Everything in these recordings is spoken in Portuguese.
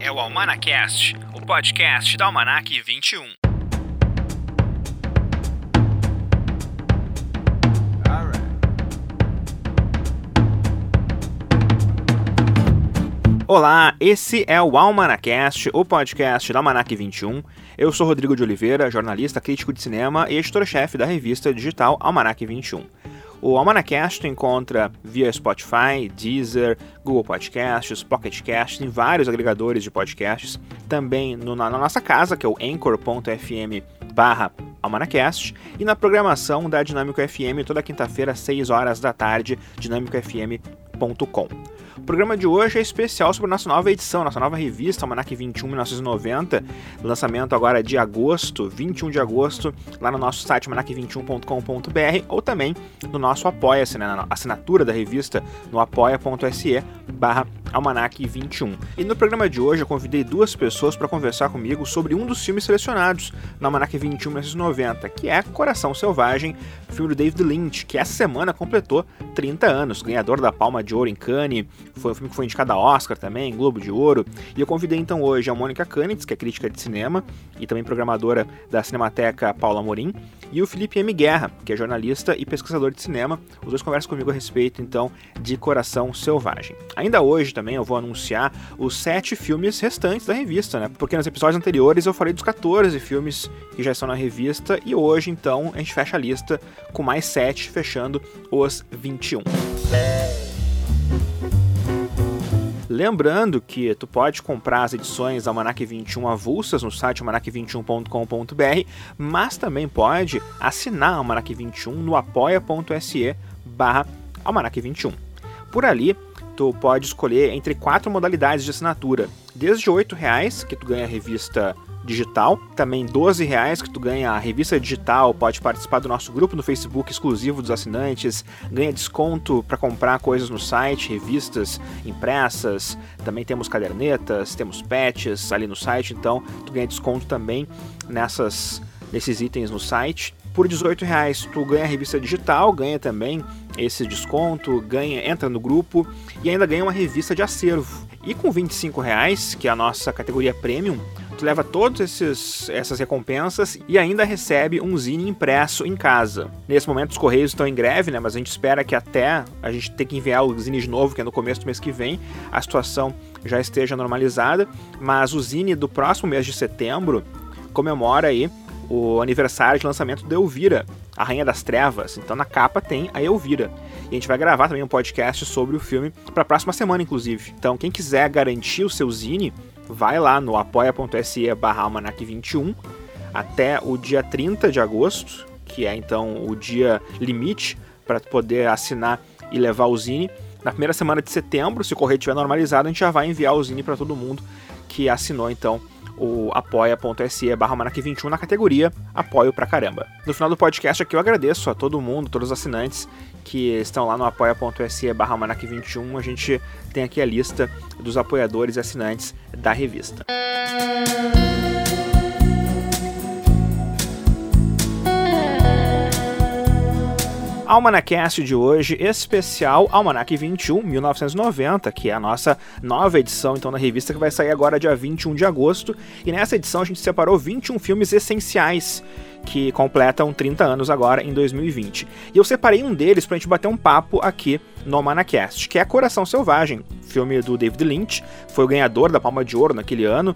é o Almanacast, o podcast da Almanac 21. Olá, esse é o Almanacast, o podcast da Almanac 21. Eu sou Rodrigo de Oliveira, jornalista, crítico de cinema e editor-chefe da revista digital Almanac 21. O Almanacast encontra via Spotify, Deezer, Google Podcasts, Pocket Casts, em vários agregadores de podcasts. Também no, na, na nossa casa, que é o anchor.fm barra Almanacast, e na programação da Dinâmico FM toda quinta-feira, às 6 horas da tarde, dinamicofm.com. Programa de hoje é especial sobre nossa nova edição, nossa nova revista, Almanac 21 1990, lançamento agora de agosto, 21 de agosto, lá no nosso site almanac21.com.br ou também no nosso Apoia-se, né, na assinatura da revista no apoia.se barra Almanac 21. E no programa de hoje eu convidei duas pessoas para conversar comigo sobre um dos filmes selecionados no Almanac 21 1990, que é Coração Selvagem, filme do David Lynch, que essa semana completou 30 anos, ganhador da Palma de Ouro em Cannes, foi um filme que foi indicado a Oscar também, Globo de Ouro. E eu convidei então hoje a Mônica Canitz, que é crítica de cinema e também programadora da Cinemateca Paula Morim, e o Felipe M. Guerra, que é jornalista e pesquisador de cinema. Os dois conversam comigo a respeito então de Coração Selvagem. Ainda hoje também eu vou anunciar os sete filmes restantes da revista, né? Porque nos episódios anteriores eu falei dos 14 filmes que já estão na revista e hoje então a gente fecha a lista com mais sete, fechando os 21. Lembrando que tu pode comprar as edições Almanac 21 avulsas no site almanac21.com.br, mas também pode assinar Almanac 21 no apoia.se barra Almanac 21. Por ali, tu pode escolher entre quatro modalidades de assinatura, desde R$ reais que tu ganha a revista digital. Também 12 reais que tu ganha a revista digital, pode participar do nosso grupo no Facebook exclusivo dos assinantes, ganha desconto para comprar coisas no site, revistas impressas, também temos cadernetas, temos patches ali no site, então tu ganha desconto também nessas nesses itens no site. Por 18 reais tu ganha a revista digital, ganha também esse desconto, ganha, entra no grupo e ainda ganha uma revista de acervo. E com 25 reais, que é a nossa categoria premium, tu leva todas essas recompensas e ainda recebe um zine impresso em casa. Nesse momento os correios estão em greve, né? Mas a gente espera que até a gente ter que enviar o zine de novo, que é no começo do mês que vem, a situação já esteja normalizada. Mas o zine do próximo mês de setembro comemora aí o aniversário de lançamento da Elvira, a Rainha das Trevas. Então na capa tem a Elvira. E a gente vai gravar também um podcast sobre o filme para a próxima semana, inclusive. Então quem quiser garantir o seu zine, vai lá no apoia.se barra 21 até o dia 30 de agosto, que é então o dia limite para poder assinar e levar o Zine. Na primeira semana de setembro, se o correio estiver normalizado, a gente já vai enviar o Zine para todo mundo que assinou então o apoia.se barra 21 na categoria Apoio pra Caramba. No final do podcast aqui eu agradeço a todo mundo, todos os assinantes que estão lá no apoia.se barra 21 A gente tem aqui a lista dos apoiadores e assinantes da revista. Almanacast de hoje, especial Almanac 21, 1990, que é a nossa nova edição então da revista que vai sair agora dia 21 de agosto. E nessa edição a gente separou 21 filmes essenciais que completam 30 anos agora em 2020. E eu separei um deles pra gente bater um papo aqui no Almanacast, que é Coração Selvagem, filme do David Lynch, foi o ganhador da Palma de Ouro naquele ano,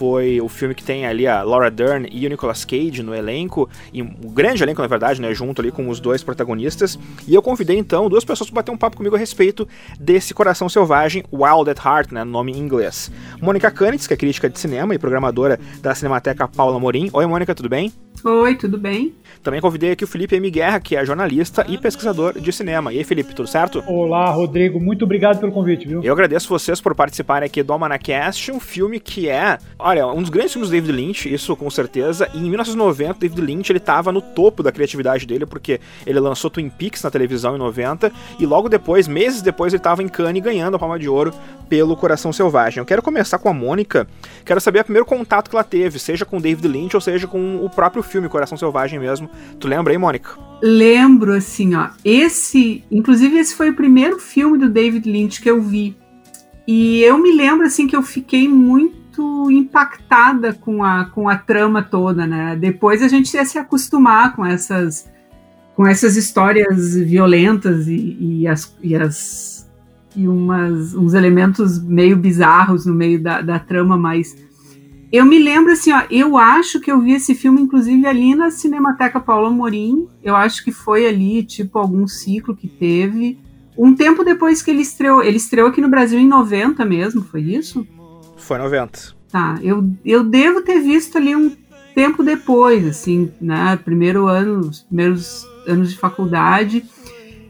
foi o filme que tem ali a Laura Dern e o Nicolas Cage no elenco, e um grande elenco, na verdade, né, junto ali com os dois protagonistas. E eu convidei então duas pessoas para bater um papo comigo a respeito desse Coração Selvagem, Wild at Heart, né, nome em inglês. Mônica Kanitz, que é crítica de cinema e programadora da Cinemateca Paula Morim. Oi, Mônica, tudo bem? Oi, tudo bem? Também convidei aqui o Felipe M. Guerra, que é jornalista e pesquisador de cinema. E aí, Felipe, tudo certo? Olá, Rodrigo, muito obrigado pelo convite, viu? Eu agradeço vocês por participarem aqui do Almanacast, um filme que é, olha, um dos grandes filmes do David Lynch, isso com certeza. E em 1990, David Lynch ele tava no topo da criatividade dele, porque ele lançou Twin Peaks na televisão em 90 e logo depois, meses depois, ele tava em Cannes ganhando a Palma de Ouro pelo Coração Selvagem. Eu quero começar com a Mônica, quero saber o primeiro contato que ela teve, seja com David Lynch ou seja com o próprio filme Coração Selvagem mesmo. Tu lembra aí, Mônica? Lembro, assim, ó. Esse, inclusive, esse foi o primeiro filme do David Lynch que eu vi. E eu me lembro, assim, que eu fiquei muito muito impactada com a, com a trama toda, né? Depois a gente ia se acostumar com essas com essas histórias violentas e, e as, e, as, e umas, uns elementos meio bizarros no meio da, da trama, mas eu me lembro assim, ó, eu acho que eu vi esse filme, inclusive, ali na Cinemateca Paula Morim. Eu acho que foi ali, tipo, algum ciclo que teve. Um tempo depois que ele estreou. Ele estreou aqui no Brasil em 90 mesmo, foi isso? Foi 90. Tá, eu, eu devo ter visto ali um tempo depois, assim, né? Primeiro ano, os primeiros anos de faculdade.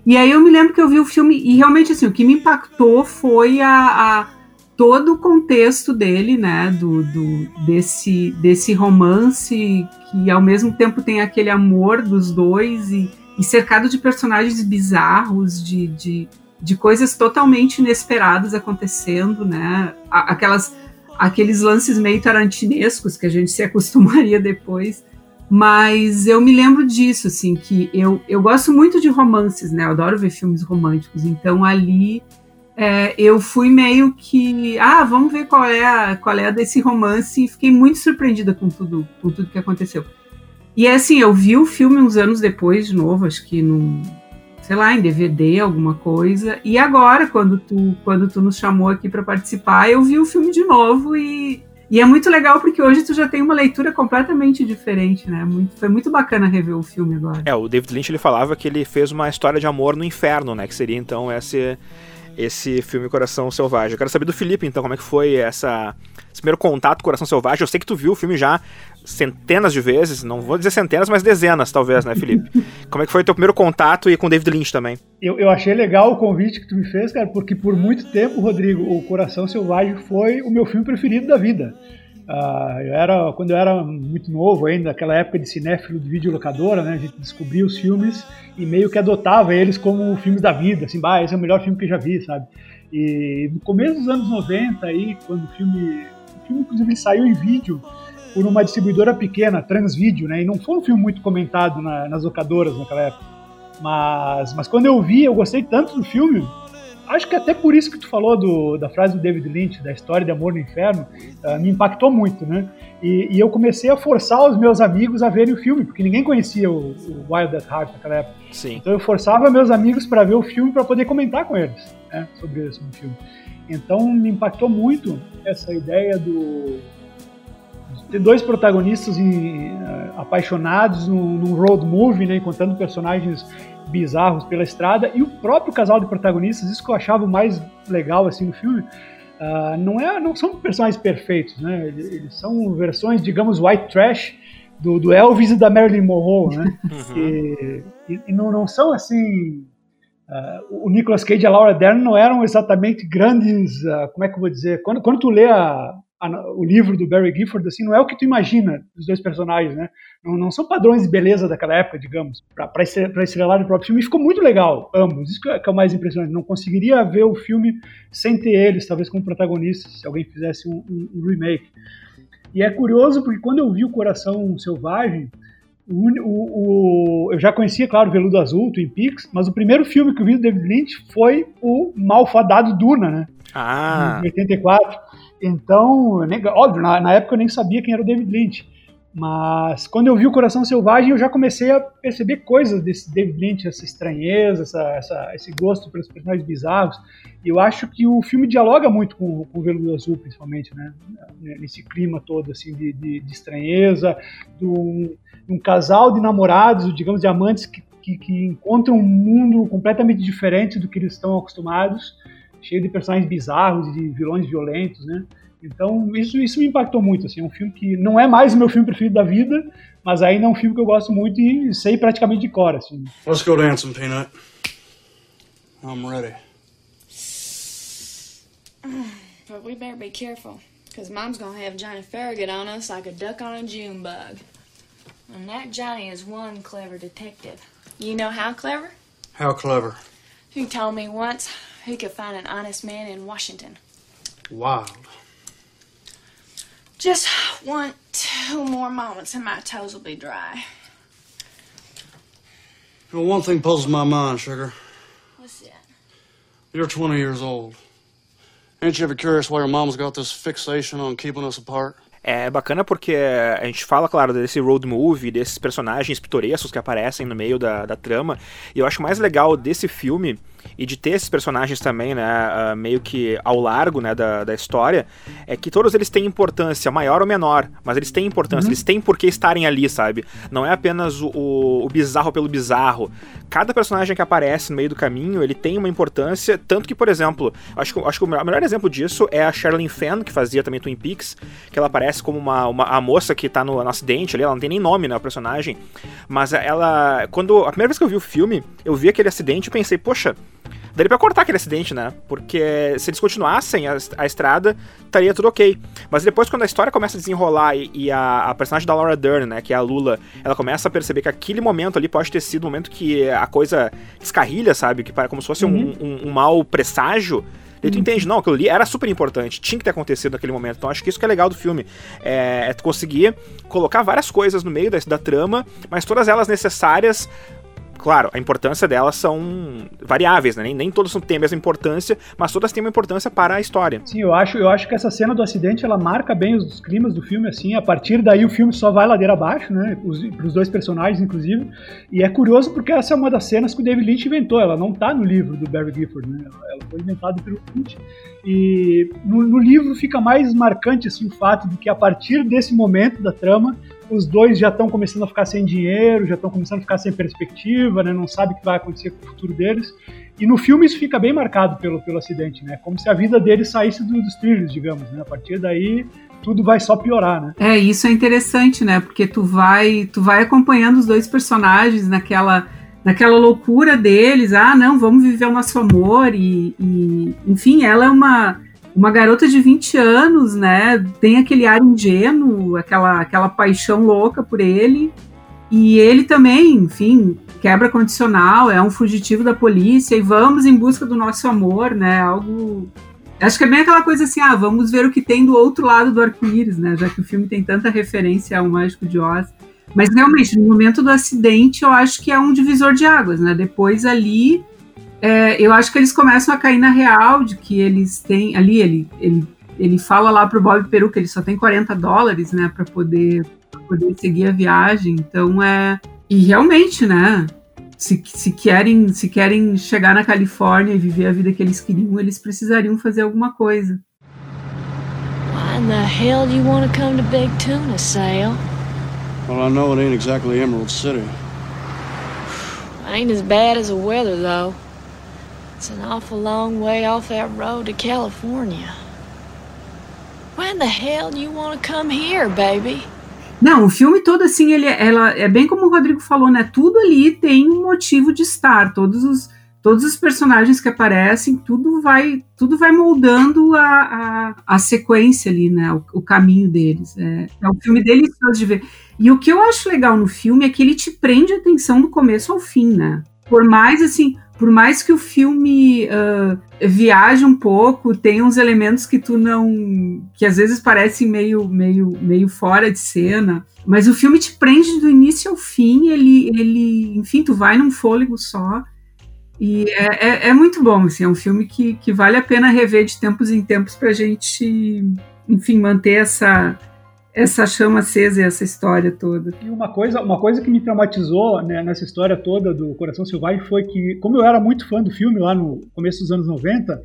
E aí eu me lembro que eu vi o filme, e realmente, assim, o que me impactou foi a, a todo o contexto dele, né, do, do, desse, desse romance que ao mesmo tempo tem aquele amor dos dois e, e cercado de personagens bizarros, de, de, de, coisas totalmente inesperadas acontecendo, né, aquelas, aqueles lances meio tarantinescos que a gente se acostumaria depois, mas eu me lembro disso, assim, que eu, eu gosto muito de romances, né, eu adoro ver filmes românticos, então ali é, eu fui meio que, ah, vamos ver qual é a, qual é a desse romance e fiquei muito surpreendida com tudo, com tudo que aconteceu. E assim, eu vi o filme uns anos depois de novo, acho que num, sei lá, em DVD, alguma coisa. E agora, quando tu, quando tu nos chamou aqui para participar, eu vi o filme de novo e, e é muito legal porque hoje tu já tem uma leitura completamente diferente, né? Muito, foi muito bacana rever o filme agora. É, o David Lynch ele falava que ele fez uma história de amor no inferno, né? Que seria então esse esse filme Coração Selvagem. Eu quero saber do Felipe, então, como é que foi essa, esse primeiro contato com Coração Selvagem. Eu sei que tu viu o filme já centenas de vezes, não vou dizer centenas, mas dezenas, talvez, né, Felipe? como é que foi o teu primeiro contato e com David Lynch também? Eu, eu achei legal o convite que tu me fez, cara, porque por muito tempo, Rodrigo, o Coração Selvagem foi o meu filme preferido da vida. Uh, eu era, quando eu era muito novo ainda, naquela época de cinéfilo de videolocadora, né, a gente descobria os filmes e meio que adotava eles como filmes da vida, assim, bah, esse é o melhor filme que eu já vi, sabe? E no começo dos anos 90, aí, quando o filme, o filme inclusive saiu em vídeo por uma distribuidora pequena, Transvídeo, né, e não foi um filme muito comentado na, nas locadoras naquela época. Mas, mas quando eu vi, eu gostei tanto do filme acho que até por isso que tu falou do, da frase do David Lynch, da história de Amor no Inferno, uh, me impactou muito, né? E, e, eu comecei a forçar os meus amigos a verem o filme, porque ninguém conhecia o, o Wild at Heart naquela época. Sim. Então eu forçava meus amigos para ver o filme para poder comentar com eles né, sobre, sobre o filme. Então me impactou muito essa ideia do ter dois protagonistas em, uh, apaixonados num, num, road movie, né, contando personagens bizarros pela estrada e o próprio casal de protagonistas, isso que eu achava mais legal assim no filme, uh, não é, não são personagens perfeitos, né? Eles, eles são versões, digamos, white trash do, do, Elvis e da Marilyn Monroe, né? Uhum. E, e, e, não, não são assim. Uh, o Nicolas Cage e a Laura Dern não eram exatamente grandes, uh, como é que eu vou dizer? Quando, quando tu lê a, o livro do Barry Gifford, assim, não é o que tu imagina dos dois personagens, né? Não, não são padrões de beleza daquela época, digamos, para estrelar o próprio filme. E ficou muito legal, ambos. Isso que é, que é, o mais impressionante. Não conseguiria ver o filme sem ter eles, talvez como protagonistas, se alguém fizesse um, um, um remake. E é curioso porque quando eu vi o Coração Selvagem, o, o, o, eu já conhecia, claro, Veludo Azul, Twin Peaks, mas o primeiro filme que eu vi do David Lynch foi o malfadado Duna, né? Ah. Em 84. Então, óbvio, na, na, época eu nem sabia quem era o David Lynch. Mas quando eu vi o Coração Selvagem, eu já comecei a perceber coisas desse David Lynch, essa estranheza, essa, essa, esse gosto pelos personagens bizarros. E eu acho que o filme dialoga muito com, com o Veludo Azul, principalmente, né? Nesse clima todo, assim, de, de, de estranheza, de um, um, casal de namorados, digamos, de amantes que, que, que encontram um mundo completamente diferente do que eles estão acostumados cheio de personagens bizarros, de vilões violentos, né? Então, isso, isso me impactou muito, assim, é um filme que não é mais o meu filme preferido da vida, mas ainda é um filme que eu gosto muito e sei praticamente de cor, assim. Let's go dancing, Peanut. I'm ready. But we better be careful, because Mom's gonna have Johnny Farragut on us like a duck on a June bug. And that Johnny is one clever detective. You know how clever? How clever? He told me once Who could find an honest man in Washington? Wild. Just want two more moments and my toes will be dry. Well, one thing puzzles my mind, Sugar. What's that? You're 20 years old. Ain't you ever curious why your mom's got this fixation on keeping us apart? É bacana porque a gente fala, claro, desse road movie, desses personagens pitorescos que aparecem no meio da, da trama. E eu acho mais legal desse filme e de ter esses personagens também, né, uh, meio que ao largo, né, da, da história, é que todos eles têm importância, maior ou menor, mas eles têm importância, uhum. eles têm por que estarem ali, sabe? Não é apenas o, o, o, bizarro pelo bizarro. Cada personagem que aparece no meio do caminho, ele tem uma importância, tanto que, por exemplo, acho que, acho que o melhor exemplo disso é a Sherilyn Fenn, que fazia também Twin Peaks, que ela aparece como uma, uma a moça que tá no, no acidente ali, ela não tem nem nome, né, o personagem, mas ela, quando, a primeira vez que eu vi o filme, eu vi aquele acidente e pensei, poxa, Daria pra cortar aquele acidente, né? Porque se eles continuassem a, a estrada, estaria tudo ok. Mas depois, quando a história começa a desenrolar e, e a, a, personagem da Laura Dern, né, que é a Lula, ela começa a perceber que aquele momento ali pode ter sido o um momento que a coisa descarrilha, sabe? Que como se fosse uhum. um, um, um mau presságio. E tu uhum. entende, não, aquilo ali era super importante, tinha que ter acontecido naquele momento. Então acho que isso que é legal do filme. É, é conseguir colocar várias coisas no meio da, da trama, mas todas elas necessárias claro, a importância delas são variáveis, né? Nem, nem todas têm a mesma importância, mas todas têm uma importância para a história. Sim, eu acho, eu acho que essa cena do acidente ela marca bem os climas do filme, assim. A partir daí o filme só vai ladeira abaixo, né? Para os dois personagens, inclusive. E é curioso porque essa é uma das cenas que o David Lynch inventou. Ela não está no livro do Barry Gifford, né? Ela foi inventada pelo Lynch. E no, no livro fica mais marcante assim, o fato de que a partir desse momento da trama os dois já estão começando a ficar sem dinheiro, já estão começando a ficar sem perspectiva, né? não sabe o que vai acontecer com o futuro deles. E no filme isso fica bem marcado pelo, pelo acidente, né? Como se a vida deles saísse do, dos trilhos, digamos, né? A partir daí tudo vai só piorar, né? É, isso é interessante, né? Porque tu vai, tu vai acompanhando os dois personagens naquela naquela loucura deles, ah, não, vamos viver o nosso amor e, e enfim, ela é uma uma garota de 20 anos, né, tem aquele ar ingênuo, aquela, aquela paixão louca por ele, e ele também, enfim, quebra condicional, é um fugitivo da polícia, e vamos em busca do nosso amor, né, algo... Acho que é bem aquela coisa assim, ah, vamos ver o que tem do outro lado do arco-íris, né, já que o filme tem tanta referência ao Mágico de Oz. Mas realmente, no momento do acidente, eu acho que é um divisor de águas, né, depois ali é, eu acho que eles começam a cair na real de que eles têm. Ali, ele, ele, ele fala lá pro Bob Peru que ele só tem 40 dólares, né, para poder, poder seguir a viagem. Então é. E realmente, né? Se, se, querem, se querem chegar na Califórnia e viver a vida que eles queriam, eles precisariam fazer alguma coisa. Why in the hell do you want to come to Big Tuna, Sale? Well, I know it ain't exactly Emerald City. Ain't as bad as the weather, though. It's an awful long way off that road to California. When the hell do you want to come here, baby? Não, o filme todo assim, ele, ela é bem como o Rodrigo falou, né? Tudo ali tem um motivo de estar. Todos os, todos os personagens que aparecem, tudo vai, tudo vai moldando a, a, a sequência ali, né? O, o caminho deles. É, é um filme delicioso de ver. E o que eu acho legal no filme é que ele te prende a atenção do começo ao fim, né? Por mais assim, por mais que o filme uh, viaje um pouco, tem uns elementos que tu não. que às vezes parecem meio, meio, meio fora de cena. Mas o filme te prende do início ao fim, ele, ele enfim, tu vai num fôlego só. E é, é, é muito bom, assim, é um filme que, que vale a pena rever de tempos em tempos pra gente, enfim, manter essa, essa chama acesa e essa história toda. E uma coisa, uma coisa que me traumatizou né, nessa história toda do Coração Selvagem foi que, como eu era muito fã do filme lá no começo dos anos 90,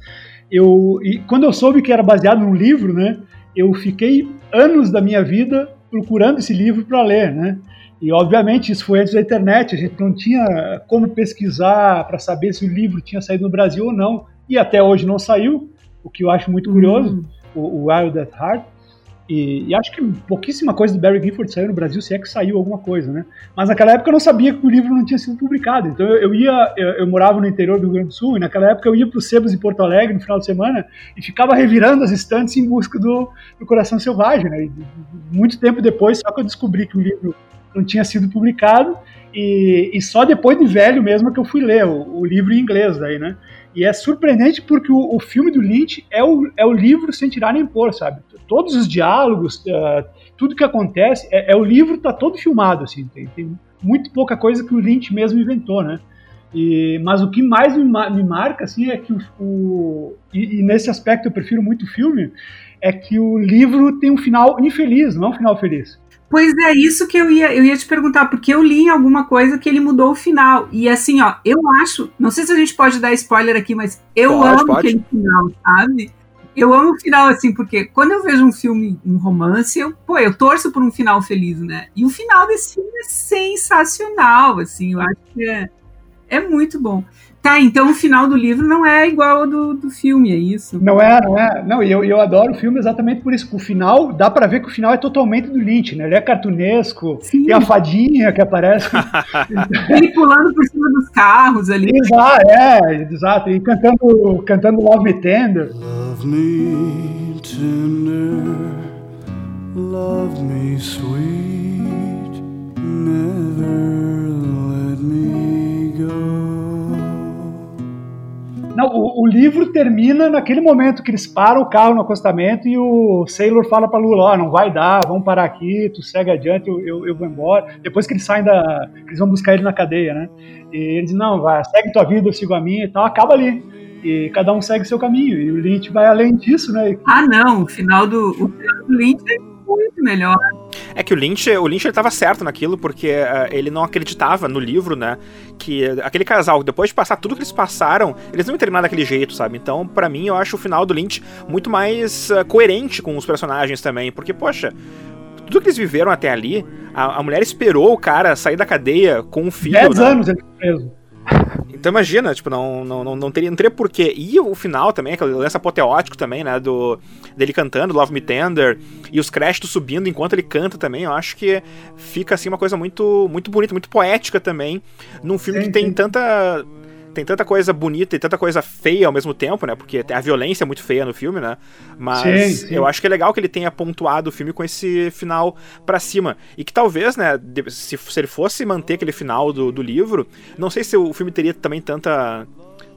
eu, e quando eu soube que era baseado num livro, né, eu fiquei anos da minha vida procurando esse livro para ler, né? E obviamente isso foi antes da internet, a gente não tinha como pesquisar para saber se o livro tinha saído no Brasil ou não, e até hoje não saiu, o que eu acho muito curioso, hum. o, o Wild at Heart. E, e, acho que pouquíssima coisa do Barry Gifford saiu no Brasil, se é que saiu alguma coisa, né? Mas naquela época eu não sabia que o livro não tinha sido publicado. Então eu, eu ia, eu, eu, morava no interior do Rio Grande do Sul, e naquela época eu ia para os sebos em Porto Alegre no final de semana e ficava revirando as estantes em busca do, do Coração Selvagem, né? E, muito tempo depois, só que eu descobri que o livro não tinha sido publicado, e, e só depois de velho mesmo que eu fui ler o, o livro em inglês daí, né? E é surpreendente porque o, o, filme do Lynch é o, é o livro sem tirar nem pôr, sabe? Todos os diálogos, uh, tudo que acontece, é, é, o livro tá todo filmado, assim, tem, tem, muito pouca coisa que o Lynch mesmo inventou, né? E, mas o que mais me, me marca assim é que o, o e, e, nesse aspecto eu prefiro muito o filme é que o livro tem um final infeliz, não é um final feliz. Pois é, isso que eu ia, eu ia te perguntar, porque eu li em alguma coisa que ele mudou o final. E assim, ó, eu acho, não sei se a gente pode dar spoiler aqui, mas eu pode, amo pode. aquele final, sabe? Eu amo o final, assim, porque quando eu vejo um filme, um romance, eu, pô, eu torço por um final feliz, né? E o final desse filme é sensacional, assim, eu acho que é, é muito bom. Tá, então o final do livro não é igual ao do, do filme, é isso? Não é, não é. Não, e eu, eu adoro o filme exatamente por isso. O final, dá para ver que o final é totalmente do Lynch, né? Ele é cartunesco, Sim. tem a fadinha que aparece. Ele pulando por cima dos carros ali. Exato, é, exato. E cantando, cantando Love Me Tender. Love me tender, love me sweet, Não, o, o, livro termina naquele momento que eles param o carro no acostamento e o Sailor fala pra Lula, ó, oh, não vai dar, vamos parar aqui, tu segue adiante, eu, eu, eu, vou embora. Depois que eles saem da... eles vão buscar ele na cadeia, né? E ele diz, não, vai, segue tua vida, eu sigo a minha e tal, acaba ali. E cada um segue seu caminho. E o Lynch vai além disso, né? Ah, não, o final do, o final do Lynch é muito melhor. É que o Lynch, o Lynch ele tava certo naquilo, porque uh, ele não acreditava no livro, né? Que aquele casal, depois de passar tudo que eles passaram, eles não iam terminar daquele jeito, sabe? Então, para mim, eu acho o final do Lynch muito mais uh, coerente com os personagens também. Porque, poxa, tudo que eles viveram até ali, a, a mulher esperou o cara sair da cadeia com um filho. Dez né? anos ele preso. Então imagina, tipo, não, não, não, não, teria, não teria porquê. E o final também, aquele lance apoteótico também, né? Do, dele cantando Love Me Tender e os créditos subindo enquanto ele canta também, eu acho que fica assim uma coisa muito, muito bonita, muito poética também. Num filme sim, que tem sim. tanta tem tanta coisa bonita e tanta coisa feia ao mesmo tempo, né? Porque a violência é muito feia no filme, né? Mas sim, sim. eu acho que é legal que ele tenha pontuado o filme com esse final para cima. E que talvez, né, se, se ele fosse manter aquele final do, do livro, não sei se o filme teria também tanta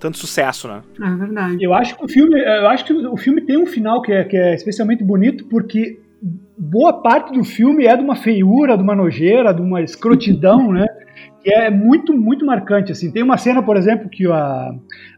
tanto sucesso, né? É verdade. Eu acho que o filme, eu acho que o filme tem um final que é, que é especialmente bonito porque boa parte do filme é de uma feiura, de uma nojeira, de uma escrotidão, né? Que é muito, muito marcante. Assim. Tem uma cena, por exemplo, que a,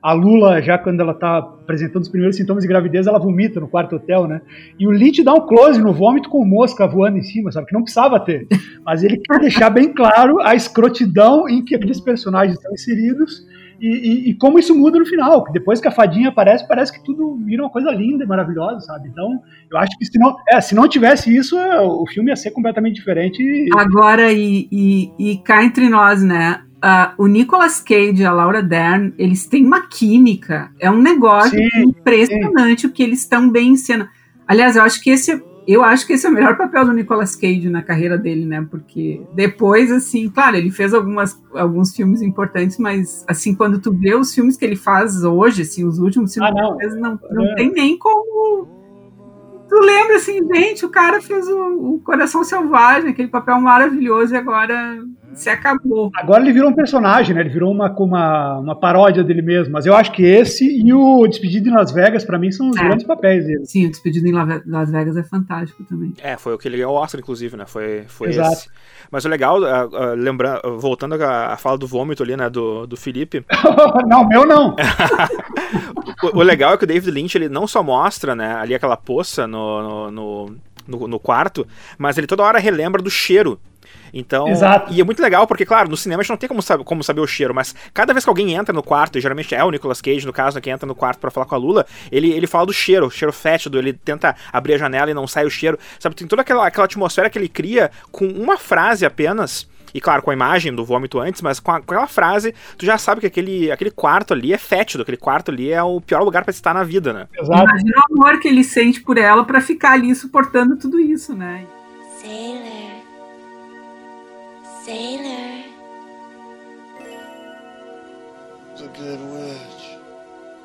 a Lula, já quando ela está apresentando os primeiros sintomas de gravidez, ela vomita no quarto hotel, né? E o Lynch dá um close no vômito com mosca voando em cima, sabe? Que não precisava ter. Mas ele quer deixar bem claro a escrotidão em que aqueles personagens estão inseridos e, e, e, como isso muda no final, que depois que a fadinha aparece, parece que tudo vira uma coisa linda e maravilhosa, sabe? Então, eu acho que se não, é, se não tivesse isso, o filme ia ser completamente diferente. Agora, e, e, e cá entre nós, né? Uh, o Nicolas Cage e a Laura Dern, eles têm uma química. É um negócio sim, impressionante sim. o que eles estão bem em cena. Aliás, eu acho que esse eu acho que esse é o melhor papel do Nicolas Cage na carreira dele, né? Porque depois, assim, claro, ele fez algumas, alguns filmes importantes, mas, assim, quando tu vê os filmes que ele faz hoje, assim, os últimos filmes ah, não. fez, não, não é. tem nem como. Tu lembra, assim, gente, o cara fez o, o Coração Selvagem, aquele papel maravilhoso, e agora se acabou. Agora ele virou um personagem, né? Ele virou uma, uma, uma paródia dele mesmo. Mas eu acho que esse e o Despedido em Las Vegas, para mim, são os é. grandes papéis dele. Sim, o Despedido em Las Vegas é fantástico também. É, foi o que ele ganhou o Oscar, inclusive, né? Foi, foi Exato. esse. Mas o legal, uh, uh, lembrando, voltando à fala do vômito ali, né, do, do Felipe. não, meu não. o, o, legal é que o David Lynch, ele não só mostra, né, ali aquela poça no, no, no, no quarto, mas ele toda hora relembra do cheiro então, Exato. e é muito legal porque, claro, no cinema a gente não tem como saber, como saber o cheiro, mas cada vez que alguém entra no quarto, e geralmente é o Nicolas Cage, no caso, que entra no quarto para falar com a Lula, ele, ele fala do cheiro, o cheiro fétido, ele tenta abrir a janela e não sai o cheiro, sabe? Tem toda aquela, aquela atmosfera que ele cria com uma frase apenas. E claro, com a imagem do vômito antes, mas com, a, com aquela frase, tu já sabe que aquele, aquele quarto ali é fétido, aquele quarto ali é o pior lugar para estar na vida, né? Exato. Imagina o amor que ele sente por ela para ficar ali suportando tudo isso, né? Sailor. Sailor. The good witch.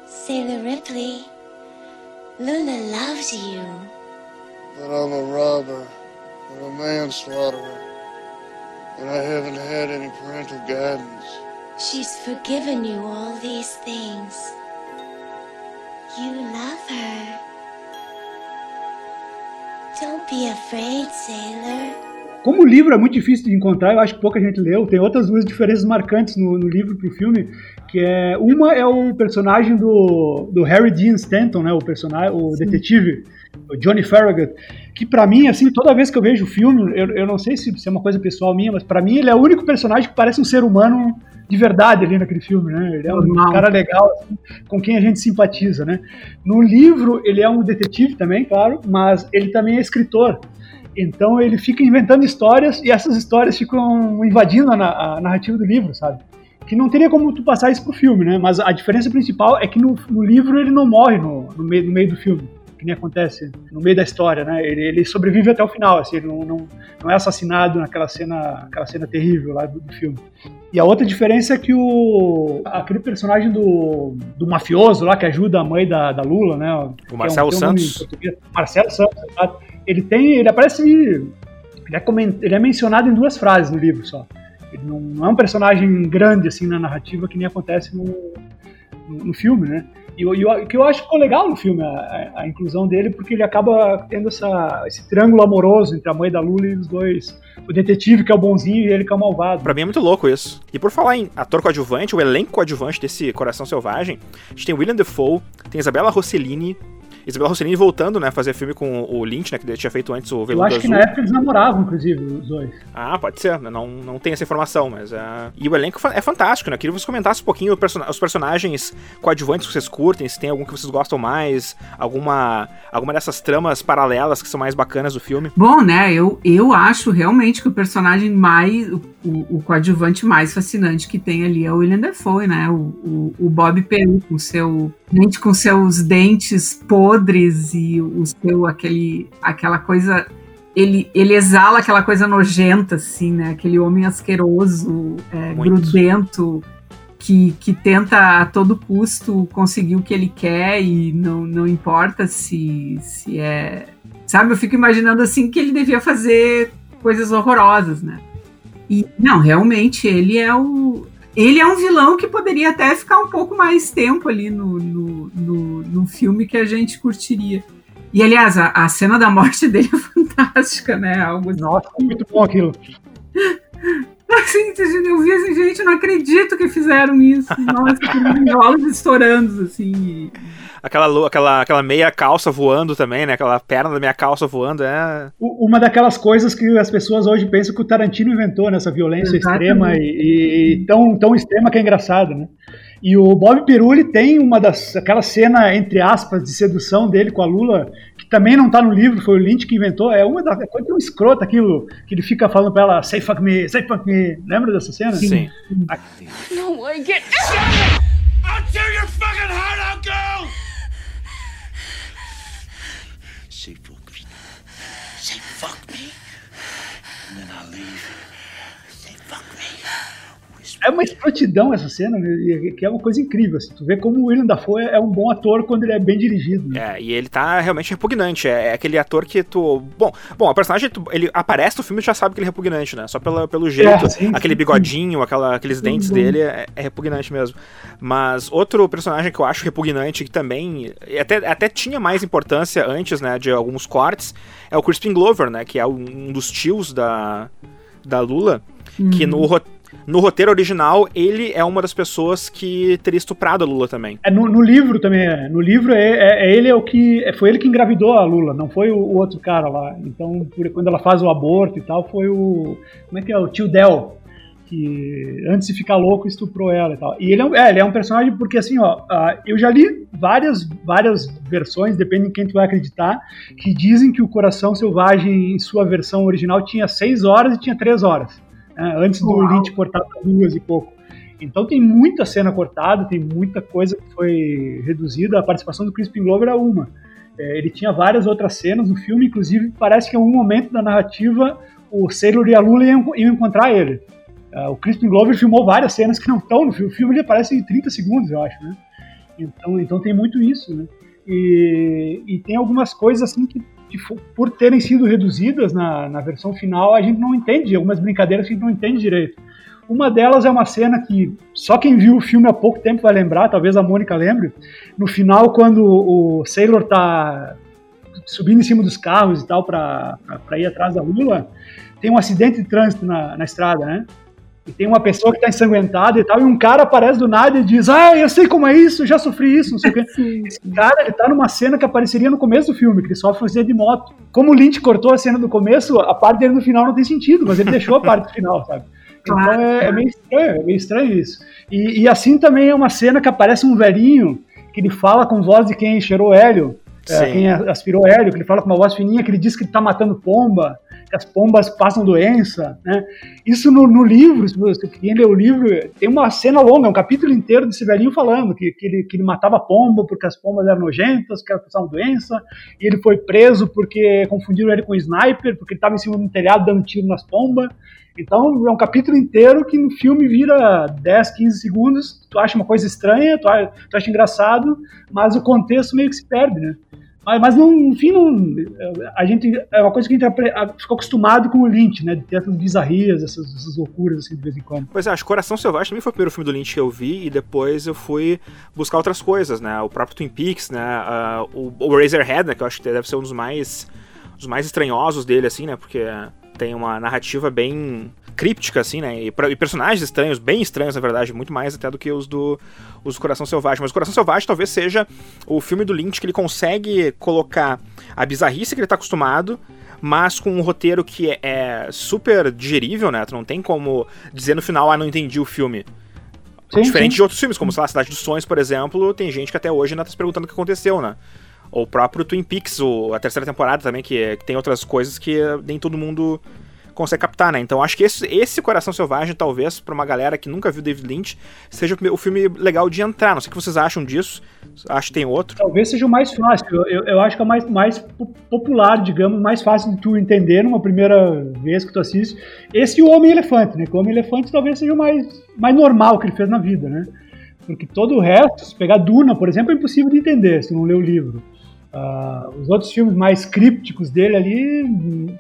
Sailor Ripley. Luna loves you. But I'm a robber and a manslaughterer. And I haven't had any parental guidance. She's forgiven you all these things. You love her. Don't be afraid, sailor. Como o livro é muito difícil de encontrar, eu acho que pouca gente leu. Tem outras duas diferenças marcantes no, no livro para o filme, que é uma é o personagem do, do Harry Dean Stanton, né, o personagem, o Sim. detetive, o Johnny Farragut, que para mim, assim, toda vez que eu vejo o filme, eu, eu não sei se, se é uma coisa pessoal minha, mas para mim ele é o único personagem que parece um ser humano de verdade ali naquele filme, né? Ele é um Normal. cara legal, assim, com quem a gente simpatiza, né? No livro, ele é um detetive também, claro, mas ele também é escritor. Então ele fica inventando histórias e essas histórias ficam invadindo a, a narrativa do livro, sabe? Que não teria como tu passar isso pro filme, né? Mas a diferença principal é que no, no livro ele não morre no, no, meio, no meio do filme que nem acontece no meio da história, né? Ele, ele sobrevive até o final, assim, ele não, não, não, é assassinado naquela cena, aquela cena terrível lá do, do, filme. E a outra diferença é que o aquele personagem do, do mafioso lá que ajuda a mãe da, da Lula, né? O Marcelo é um, Santos. Marcelo Santos, ele tem, ele aparece, ele é, coment, ele é mencionado em duas frases no livro só. Ele não, não é um personagem grande assim na narrativa que nem acontece no, no, no filme, né? E o que eu acho ficou legal no filme, a, a, inclusão dele, porque ele acaba tendo essa, esse triângulo amoroso entre a mãe da Lula e os dois. O detetive que é o bonzinho e ele que é o malvado. Pra mim é muito louco isso. E por falar em ator coadjuvante, o elenco coadjuvante desse Coração Selvagem, a gente tem William Defoe, tem Isabela Rossellini, Isabela Rossellini voltando, né, a fazer filme com o Lynch, né, que ele tinha feito antes o Veludo Eu acho Azul. que na época eles namoravam, inclusive, os dois. Ah, pode ser, não, não tem essa informação, mas... Uh... E o elenco é fantástico, né, queria que você comentasse um pouquinho os personagens coadjuvantes que vocês curtem, se tem algum que vocês gostam mais, alguma, alguma dessas tramas paralelas que são mais bacanas do filme. Bom, né, eu, eu acho realmente que o personagem mais... O, o, coadjuvante mais fascinante que tem ali é o William Dafoe, né, o, o, o Bob Peru com seu... com seus dentes podres podres e o seu aquele aquela coisa ele, ele exala aquela coisa nojenta assim, né? Aquele homem asqueroso, é, grudento que, que tenta a todo custo conseguir o que ele quer e não, não importa se, se é. Sabe, eu fico imaginando assim que ele devia fazer coisas horrorosas, né? E não, realmente ele é o, ele é um vilão que poderia até ficar um pouco mais tempo ali no, no, no, no filme que a gente curtiria. E, aliás, a, a, cena da morte dele é fantástica, né? Algo assim. Nossa, muito bom aquilo. Assim, eu vi assim, gente, não acredito que fizeram isso. Nossa, que estourando, assim aquela, aquela, aquela meia calça voando também, né? Aquela perna da meia calça voando, é... Uma daquelas coisas que as pessoas hoje pensam que o Tarantino inventou nessa violência Exatamente. extrema e, e, tão, tão extrema que é engraçado, né? E o Bob Pirulli tem uma das aquela cena entre aspas de sedução dele com a Lula que também não tá no livro, foi o Lynch que inventou. É uma da coisa tão escrota aquilo que ele fica falando para ela, say fuck me, say fuck me. Lembra dessa cena? Sim. Sim. No way, get I'll tear your fucking heart out, girl! É uma escrotidão essa cena, né? que é uma coisa incrível. Assim. Tu vê como o William Dafoe é um bom ator quando ele é bem dirigido. Né? É, e ele tá realmente repugnante. É, é, aquele ator que tu. Bom, bom, a personagem, tu, ele aparece no filme e já sabe que ele é repugnante, né? Só pela, pelo jeito, é, sim, aquele sim, bigodinho, sim. Aquela, aqueles dentes dele é, é, repugnante mesmo. Mas outro personagem que eu acho repugnante, que também até, até tinha mais importância antes, né, de alguns cortes, é o Crispin Glover, né? Que é um dos tios da, da Lula. Que no, uhum. No roteiro original, ele é uma das pessoas que teria estuprado a Lula também. É, no, no livro também é. No livro é, é, é ele é o que. É, foi ele que engravidou a Lula, não foi o, o, outro cara lá. Então, por, quando ela faz o aborto e tal, foi o. Como é que é? O tio Del. Que antes de ficar louco estuprou ela e tal. E ele é, um, é, ele é um personagem porque assim, ó, uh, eu já li várias, várias versões, depende de quem tu vai acreditar, que dizem que o Coração Selvagem, em sua versão original, tinha seis horas e tinha três horas né, antes do Uau. Lynch cortar para duas e pouco. Então tem muita cena cortada, tem muita coisa que foi reduzida. A participação do Crispin Glover é uma. É, ele tinha várias outras cenas no filme, inclusive parece que em algum momento da narrativa o Sailor e a Lula iam, iam encontrar ele. Uh, o Crispin Glover filmou várias cenas que não estão no filme. O filme ele aparece em 30 segundos, eu acho, né? Então, então tem muito isso, né? E, e tem algumas coisas assim que que por terem sido reduzidas na, na versão final, a gente não entende, algumas brincadeiras a gente não entende direito. Uma delas é uma cena que só quem viu o filme há pouco tempo vai lembrar, talvez a Mônica lembre. No final, quando o Sailor tá subindo em cima dos carros e tal para ir atrás da Lula, tem um acidente de trânsito na, na estrada, né? E tem uma pessoa que está ensanguentada e tal, e um cara aparece do nada e diz: Ah, eu sei como é isso, já sofri isso, não sei o quê. Esse cara, ele tá numa cena que apareceria no começo do filme, que ele sofre um acidente de moto. Como o Lynch cortou a cena do começo, a parte dele no final não tem sentido, mas ele deixou a parte do final, sabe? Então é, é, meio estranho, é meio estranho isso. E, e, assim também é uma cena que aparece um velhinho que ele fala com voz de quem cheirou hélio, é, quem aspirou hélio, que ele fala com uma voz fininha, que ele diz que ele tá matando pomba que as pombas passam doença, né? Isso no, no livro, se quem lê o livro, tem uma cena longa, um capítulo inteiro desse velhinho falando que, que, ele, que ele matava pomba porque as pombas eram nojentas, que elas passavam doença, e ele foi preso porque confundiram ele com um sniper, porque ele estava em cima do telhado dando tiro nas pombas. Então é um capítulo inteiro que no filme vira 10, 15 segundos, tu acha uma coisa estranha, tu acha, tu acha engraçado, mas o contexto meio que se perde, né? Mas, mas fim, não, a gente, é uma coisa que a gente ficou acostumado com o Lynch, né? De ter essas bizarrias, essas, essas loucuras, assim, de vez em quando. Pois é, acho que Coração Selvagem também foi o primeiro filme do Lynch que eu vi, e depois eu fui buscar outras coisas, né? O próprio Twin Peaks, né? Uh, o, o Razorhead, né? Que eu acho que deve ser um dos mais, os mais estranhosos dele, assim, né? Porque tem uma narrativa bem críptica, assim, né? E, e, personagens estranhos, bem estranhos, na verdade, muito mais até do que os do, os do Coração Selvagem. Mas o Coração Selvagem talvez seja o filme do Lynch que ele consegue colocar a bizarrice que ele tá acostumado, mas com um roteiro que é, é super digerível, né? Tu não tem como dizer no final, ah, não entendi o filme. Sim, Diferente sim. de outros filmes, como, sei lá, Cidade dos Sonhos, por exemplo, tem gente que até hoje ainda tá se perguntando o que aconteceu, né? Ou o próprio Twin Peaks, o, a terceira temporada também, que, que tem outras coisas que nem todo mundo consegue captar, né? Então acho que esse, esse Coração Selvagem, talvez, pra uma galera que nunca viu David Lynch, seja o filme legal de entrar. Não sei o que vocês acham disso. Acho que tem outro. Talvez seja o mais fácil. Eu, eu acho que é o mais, mais popular, digamos, mais fácil de tu entender numa primeira vez que tu assiste. Esse o Homem-Elefante, né? Que o Homem-Elefante talvez seja o mais, mais normal que ele fez na vida, né? Porque todo o resto, se pegar Duna, por exemplo, é impossível de entender se não ler o livro. Uh, os outros filmes mais crípticos dele ali,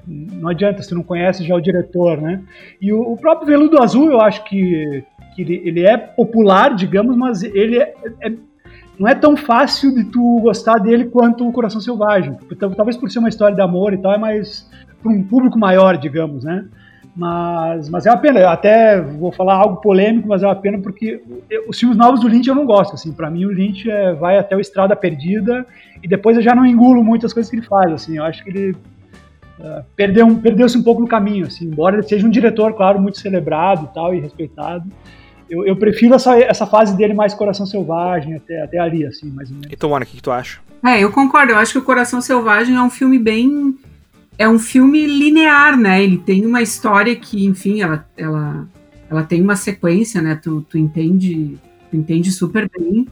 não adianta se não conhece já o diretor, né? E o, o próprio Veludo Azul, eu acho que, que ele, ele, é popular, digamos, mas ele é, é, não é tão fácil de tu gostar dele quanto o Coração Selvagem. Então, talvez por ser uma história de amor e tal, é mais para um público maior, digamos, né? Mas, mas é uma pena. Eu até vou falar algo polêmico, mas é uma pena porque os filmes novos do Lynch eu não gosto. Assim, para mim o Lynch é, vai até o Estrada Perdida e depois eu já não engulo muitas coisas que ele faz. Assim, eu acho que ele uh, perdeu perdeu-se um pouco no caminho. Assim, embora ele seja um diretor, claro, muito celebrado e tal e respeitado. Eu, eu prefiro essa, essa fase dele mais Coração Selvagem até, até ali, assim, mais ou menos. Então, Ana, o que, que tu acha? É, eu concordo. Eu acho que o Coração Selvagem é um filme bem é um filme linear, né? Ele tem uma história que, enfim, ela, ela, ela tem uma sequência, né? Tu, tu entende, tu entende super bem.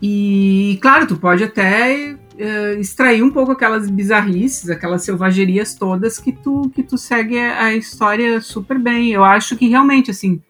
E, claro, tu pode até uh, extrair um pouco aquelas bizarrices, aquelas selvagerias todas que tu, que tu segue a história super bem. Eu acho que realmente, assim,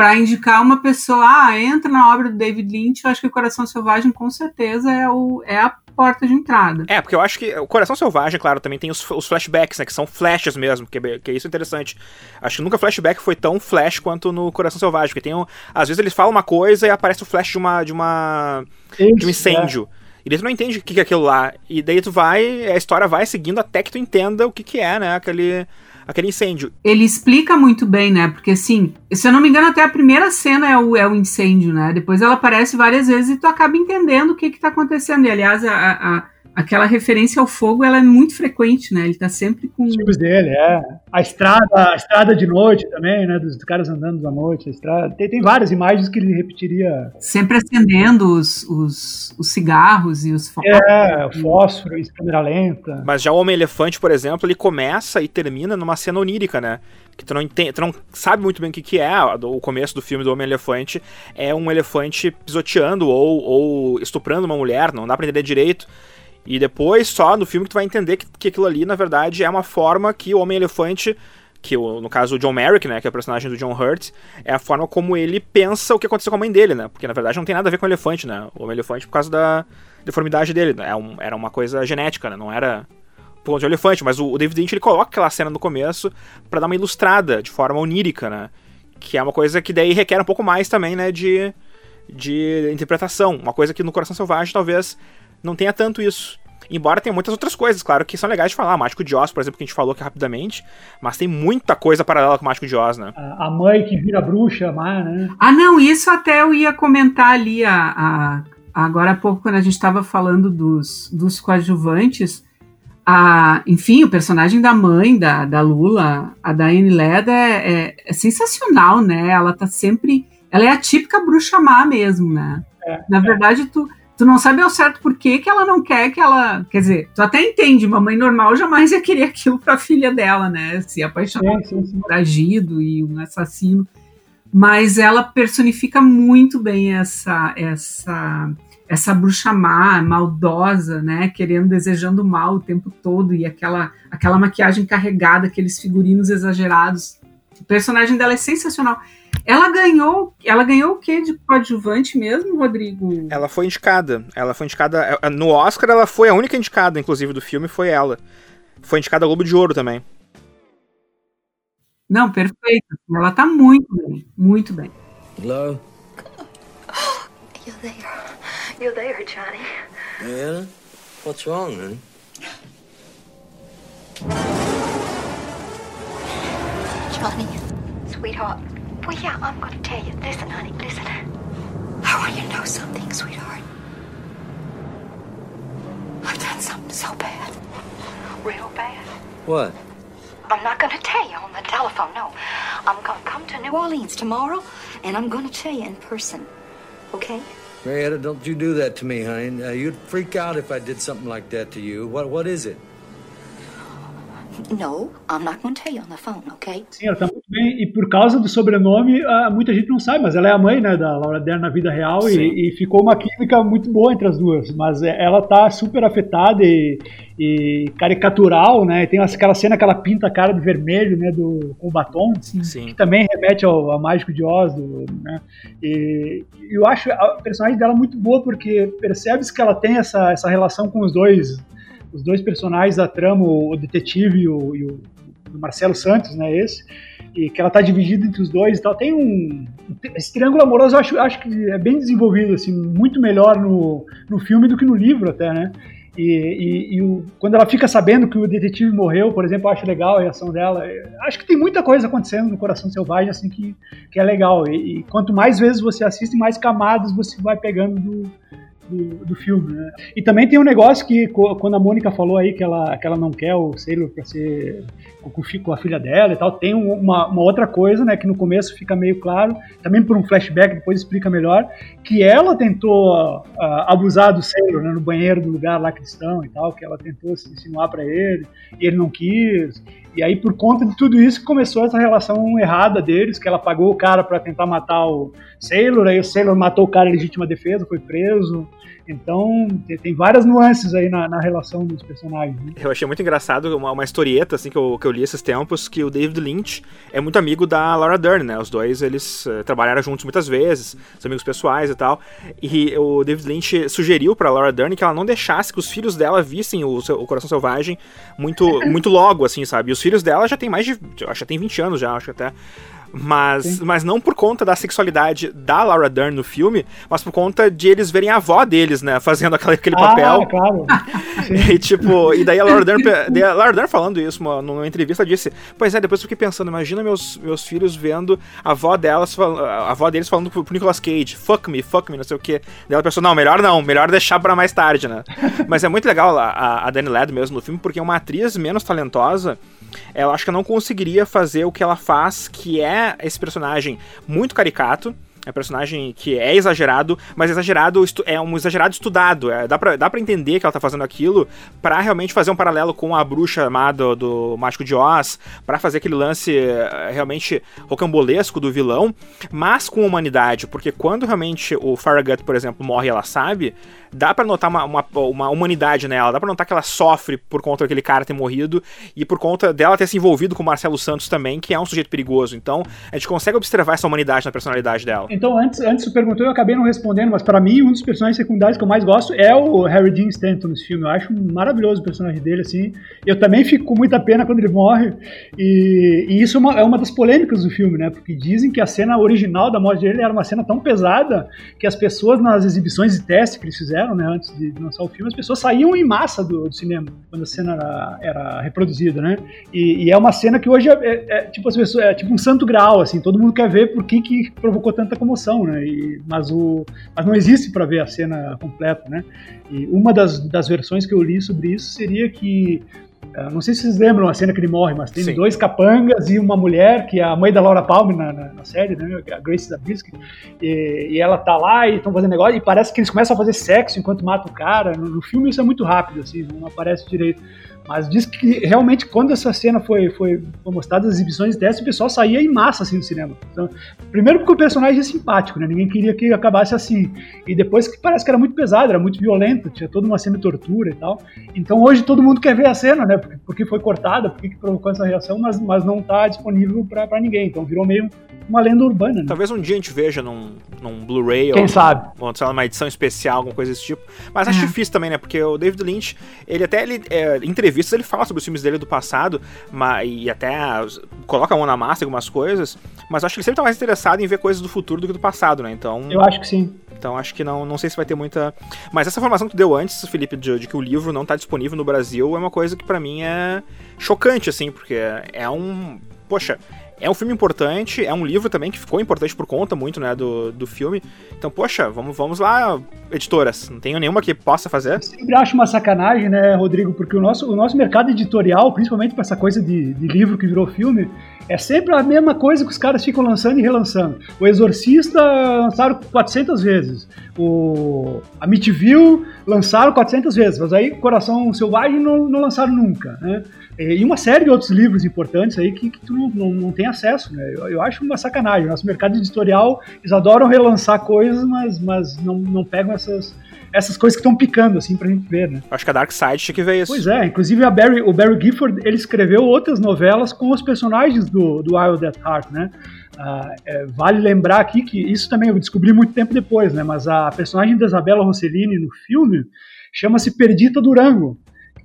para indicar uma pessoa, ah, entra na obra do David Lynch, eu acho que o Coração Selvagem com certeza é, o, é a porta de entrada. É, porque eu acho que o Coração Selvagem, claro, também tem os, os flashbacks, né? Que são flashes mesmo, que, é que é isso interessante. Acho que nunca flashback foi tão flash quanto no Coração Selvagem, porque tem um, às vezes eles falam uma coisa e aparece o flash de uma de uma isso, de um incêndio. É. E daí tu não entende o que é aquilo lá. E daí tu vai, a história vai seguindo até que tu entenda o que, que é, né? Aquele, aquele incêndio. Ele explica muito bem, né? Porque assim, se eu não me engano, até a primeira cena é o, é o incêndio, né? Depois ela aparece várias vezes e tu acaba entendendo o que que tá acontecendo. E aliás, a, a aquela referência ao fogo ela é muito frequente, né? Ele tá sempre com. Os filmes dele, é. A estrada, a estrada de noite também, né? Dos, caras andando à noite, a estrada. Tem, tem várias imagens que ele repetiria. Sempre acendendo os, os, os cigarros e os fósforos. É, o fósforo e câmera lenta. Mas já o Homem-Elefante, por exemplo, ele começa e termina numa cena onírica, né? Que tu não, entende, tu não sabe muito bem o que, que é o começo do filme do Homem-Elefante. É um elefante pisoteando ou, ou estuprando uma mulher, não dá pra entender direito. E depois, só no filme, que tu vai entender que, que aquilo ali, na verdade, é uma forma que o Homem-Elefante, que no caso o John Merrick, né, que é o personagem do John Hurt, é a forma como ele pensa o que aconteceu com a mãe dele, né? Porque na verdade não tem nada a ver com o elefante, né? O Homem-Elefante por causa da deformidade dele, né? É era uma coisa genética, né? Não era por conta de elefante, mas o, o David Lynch ele coloca aquela cena no começo para dar uma ilustrada de forma onírica, né? Que é uma coisa que daí requer um pouco mais também, né, de, de interpretação. Uma coisa que no Coração Selvagem talvez não tenha tanto isso. Embora tenha muitas outras coisas, claro, que são legais de falar. Mágico de Oz, por exemplo, que a gente falou aqui rapidamente. Mas tem muita coisa paralela com o Mágico de Oz, né? A, a mãe que vira bruxa, má, né? Ah, não, isso até eu ia comentar ali a, a agora há pouco, quando a gente estava falando dos, dos coadjuvantes. A, enfim, o personagem da mãe da, da Lula, a Diane Leda, é, é, é sensacional, né? Ela tá sempre. Ela é a típica bruxa má mesmo, né? É, Na verdade, tu, tu não sabe ao certo por que, que ela não quer que ela. Quer dizer, tu até entende, uma mãe normal jamais ia querer aquilo pra filha dela, né? Se apaixonar sim. por um foragido e um assassino. Mas ela personifica muito bem essa essa essa bruxa má, maldosa, né? Querendo, desejando mal o tempo todo e aquela aquela maquiagem carregada, aqueles figurinos exagerados. O personagem dela é sensacional. Ela ganhou, ela ganhou o que de coadjuvante mesmo, Rodrigo? Ela foi indicada. Ela foi indicada. é, No Oscar, ela foi a única indicada, inclusive, do filme, foi ela. Foi indicada ao Globo de Ouro também. Não, perfeito. Ela tá muito bem, muito bem. Hello? You're there. You're there, Johnny. Diana? What's wrong, honey? Johnny. Sweetheart. Well, yeah, I'm going to tell you. Listen, honey, listen. I want you to know something, sweetheart. I've done something so bad. Real bad. What? I'm not going to tell you on the telephone, no. I'm going to come to New Orleans tomorrow, and I'm going to tell you in person. Okay? Marietta, don't you do that to me, honey. Uh, you'd freak out if I did something like that to you. What What is it? No, I'm not going to tell you on the phone, okay? Sim, bem. E por causa do sobrenome, ah, muita gente não sabe, mas ela é a mãe né, da Laura Dern na vida real e, e ficou uma química muito boa entre as duas. Mas é, ela tá super afetada e, e caricatural, né? Tem aquela cena que ela pinta a cara de vermelho, né? Do, com o batom. Sim. que também remete ao, ao Mágico de Oz, do, né? E eu acho a personagem dela muito boa porque percebe-se que ela tem essa, essa relação com os dois, os dois personagens da trama, o detetive e o, e o- o Marcelo Santos, né? Esse e que ela tá dividida entre os dois e tal. Tem um esse triângulo amoroso, eu acho, acho que é bem desenvolvido, assim, muito melhor no, no filme do que no livro até, né? E, e- e o- quando ela fica sabendo que o detetive morreu, por exemplo, eu acho legal a reação dela. Acho que tem muita coisa acontecendo no Coração Selvagem, assim, que, que é legal. E, e quanto mais vezes você assiste, mais camadas você vai pegando do, do, do filme, né? E também tem um negócio que, quando a Mônica falou aí que ela, que ela não quer o Sailor pra ser com, a filha dela e tal, tem um- uma, uma outra coisa, né, que no começo fica meio claro, também por um flashback, depois explica melhor, que ela tentou ah, abusar do Sailor, né, no banheiro do lugar lá cristão e tal, que ela tentou se insinuar pra ele, e ele não quis. E aí, por conta de tudo isso, começou essa relação errada deles, que ela pagou o cara pra tentar matar o Sailor, aí o Sailor matou o cara em legítima defesa, foi preso. Então, tem, várias nuances aí na, na relação dos personagens. né? Eu achei muito engraçado uma, uma historieta assim que eu, que eu li esses tempos que o David Lynch é muito amigo da Laura Dern, né? Os dois eles eh, trabalharam juntos muitas vezes, são amigos pessoais e tal. E o David Lynch sugeriu pra Laura Dern que ela não deixasse que os filhos dela vissem o, o Coração Selvagem muito muito logo assim, sabe? E os filhos dela já tem mais de, já tem 20 anos já, acho que até mas, mas não por conta da sexualidade da Laura Dern no filme, mas por conta de eles verem a avó deles, né, fazendo aquele, aquele papel. Ah, claro. E tipo, e daí a Laura Dern, a Laura Dern falando isso uma- numa entrevista disse: Pois é, depois eu fiquei pensando, imagina meus, meus filhos vendo a avó delas, a avó deles falando pro, pro Nicolas Cage, fuck me, fuck me, não sei o que. Daí ela pensou, não, melhor não, melhor deixar pra mais tarde, né? Mas é muito legal a, a, a Dani Ladd mesmo no filme, porque é uma atriz menos talentosa. Ela acho que não conseguiria fazer o que ela faz, que é esse personagem muito caricato. É um personagem que é exagerado, mas exagerado é um exagerado estudado. É, dá, pra, dá pra entender que ela tá fazendo aquilo pra realmente fazer um paralelo com a bruxa amada do Mágico de Oz, pra fazer aquele lance eh, realmente rocambolesco do vilão, mas com humanidade, porque quando realmente o Farragut, por exemplo, morre ela sabe, dá pra notar uma, uma, uma humanidade nela, dá pra notar que ela sofre por conta daquele cara ter morrido e por conta dela ter se envolvido com o Marcelo Santos também, que é um sujeito perigoso. Então, a gente consegue observar essa humanidade na personalidade dela. Então, antes, antes tu perguntou, eu acabei não respondendo, mas para mim, um dos personagens secundários que eu mais gosto é o Harry Dean Stanton nesse filme. Eu acho maravilhoso o personagem dele, assim. Eu também fico com muita pena quando ele morre. E, e isso é uma, é uma, das polêmicas do filme, né? Porque dizem que a cena original da morte dele era uma cena tão pesada que as pessoas, nas exibições de teste que eles fizeram, né, antes de lançar o filme, as pessoas saíam em massa do, do cinema quando a cena era, era reproduzida, né? E, e, é uma cena que hoje é, é, é tipo as pessoas, é tipo um santo grau, assim. Todo mundo quer ver por que, que provocou tanta comoção, né? E, mas, o, mas não existe para ver a cena completa, né? E uma das, das versões que eu li sobre isso seria que uh, não sei se vocês lembram a cena que ele morre, mas tem Sim. dois capangas e uma mulher, que é a mãe da Laura Palmer na, na, na série, né, a Grace Zabriskie, e, e ela tá lá e estão fazendo negócio, e parece que eles começam a fazer sexo enquanto mata o cara. No, no filme isso é muito rápido, assim, não aparece direito. Mas diz que realmente quando essa cena foi, foi, mostrada nas exibições de teste, o pessoal saía em massa assim do cinema. Então, primeiro porque o personagem é simpático, né? Ninguém queria que acabasse assim. E depois que parece que era muito pesado, era muito violento, tinha toda uma cena de tortura e tal. Então hoje todo mundo quer ver a cena, né? Porque foi cortada, porque provocou essa reação, mas, mas não está disponível para ninguém. Então virou meio uma lenda urbana. Né? Talvez um dia a gente veja num, num Blu-ray ou sabe? Ou, sei lá, uma edição especial, alguma coisa desse tipo. Mas acho é. difícil também, né? Porque o David Lynch, ele até ele, é, em entrevistas ele fala sobre os filmes dele do passado, mas, e até coloca a mão na massa em algumas coisas, mas acho que ele sempre tá mais interessado em ver coisas do futuro do que do passado, né? Então. Eu acho que sim. Então acho que não, não sei se vai ter muita. Mas essa informação que tu deu antes, Felipe, de, de que o livro não tá disponível no Brasil, é uma coisa que para mim é chocante, assim, porque é um. Poxa, é um filme importante, é um livro também que ficou importante por conta muito, né, do, do filme. Então, poxa, vamos, vamos lá, editoras. Não tenho nenhuma que possa fazer. Eu sempre acho uma sacanagem, né, Rodrigo, porque o nosso, o nosso mercado editorial, principalmente para essa coisa de, de livro que virou filme, é sempre a mesma coisa que os caras ficam lançando e relançando. O Exorcista lançaram 400 vezes. O Amityville lançaram 400 vezes. Mas aí Coração Selvagem não, não lançaram nunca, né? E uma série de outros livros importantes aí que, que tu não, não, não tem acesso, né? Eu, eu, acho uma sacanagem. Nosso mercado editorial, eles adoram relançar coisas, mas, mas não, não pegam essas, essas coisas que estão picando, assim, pra gente ver, né? Acho que a Dark Side tinha que ver isso. Pois é, inclusive a Barry, o Barry Gifford, ele escreveu outras novelas com os personagens do, do Wild at Heart, né? Ah, é, vale lembrar aqui que isso também eu descobri muito tempo depois, né? Mas a personagem da Isabella Rossellini no filme chama-se Perdita Durango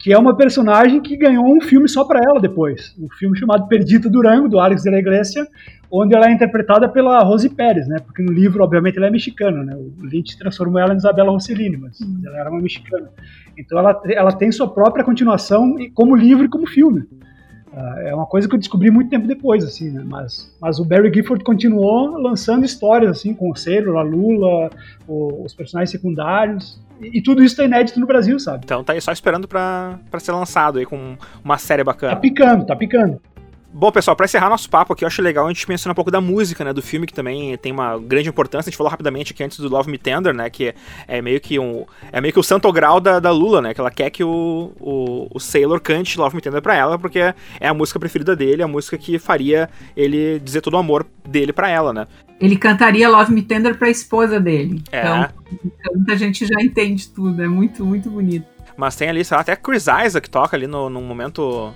que é uma personagem que ganhou um filme só para ela depois. Um filme chamado Perdita Durango, do Alex de la Iglesia, onde ela é interpretada pela Rose Pérez, né? Porque no livro, obviamente, ela é mexicana, né? O Lynch transformou ela em Isabela Rossellini, mas uhum. ela era uma mexicana. Então ela, ela tem sua própria continuação como livro e como filme. É uma coisa que eu descobri muito tempo depois, assim, né? Mas, mas o Barry Gifford continuou lançando histórias, assim, com o Sailor, a Lula, o, os personagens secundários. E, e, tudo isso tá inédito no Brasil, sabe? Então tá aí só esperando para ser lançado aí com uma série bacana. Tá picando, tá picando. Bom, pessoal, para encerrar nosso papo aqui, eu acho legal a gente mencionar um pouco da música, né, do filme, que também tem uma grande importância. A gente falou rapidamente aqui antes do Love Me Tender, né, que é meio que um é meio que o santo grau da, da Lula, né, que ela quer que o, o, o Sailor cante Love Me Tender pra ela, porque é a música preferida dele, a música que faria ele dizer todo o amor dele para ela, né. Ele cantaria Love Me Tender pra esposa dele. É. Então, então a gente já entende tudo, é muito, muito bonito. Mas tem ali, sei lá, até Chris Isaac toca ali no, num momento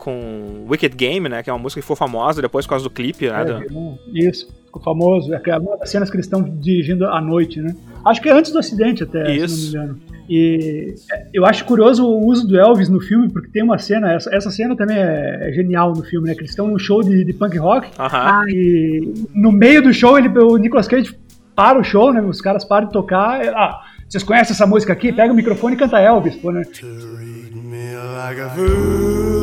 com Wicked Game, né? Que é uma música que foi famosa depois por causa do clipe, né? É, do... Isso, ficou famoso. É, é uma das cenas que eles estão dirigindo à noite, né? Acho que é antes do acidente até, Isso. se não me engano. E é, eu acho curioso o uso do Elvis no filme, porque tem uma cena, essa, essa cena também é, é genial no filme, né? Que eles estão num show de, de punk rock. Uh -huh. E no meio do show, ele, o Nicolas Cage para o show, né? Os caras param de tocar. Ah, vocês conhecem essa música aqui? Pega o microfone e canta Elvis, pô, né? Like nem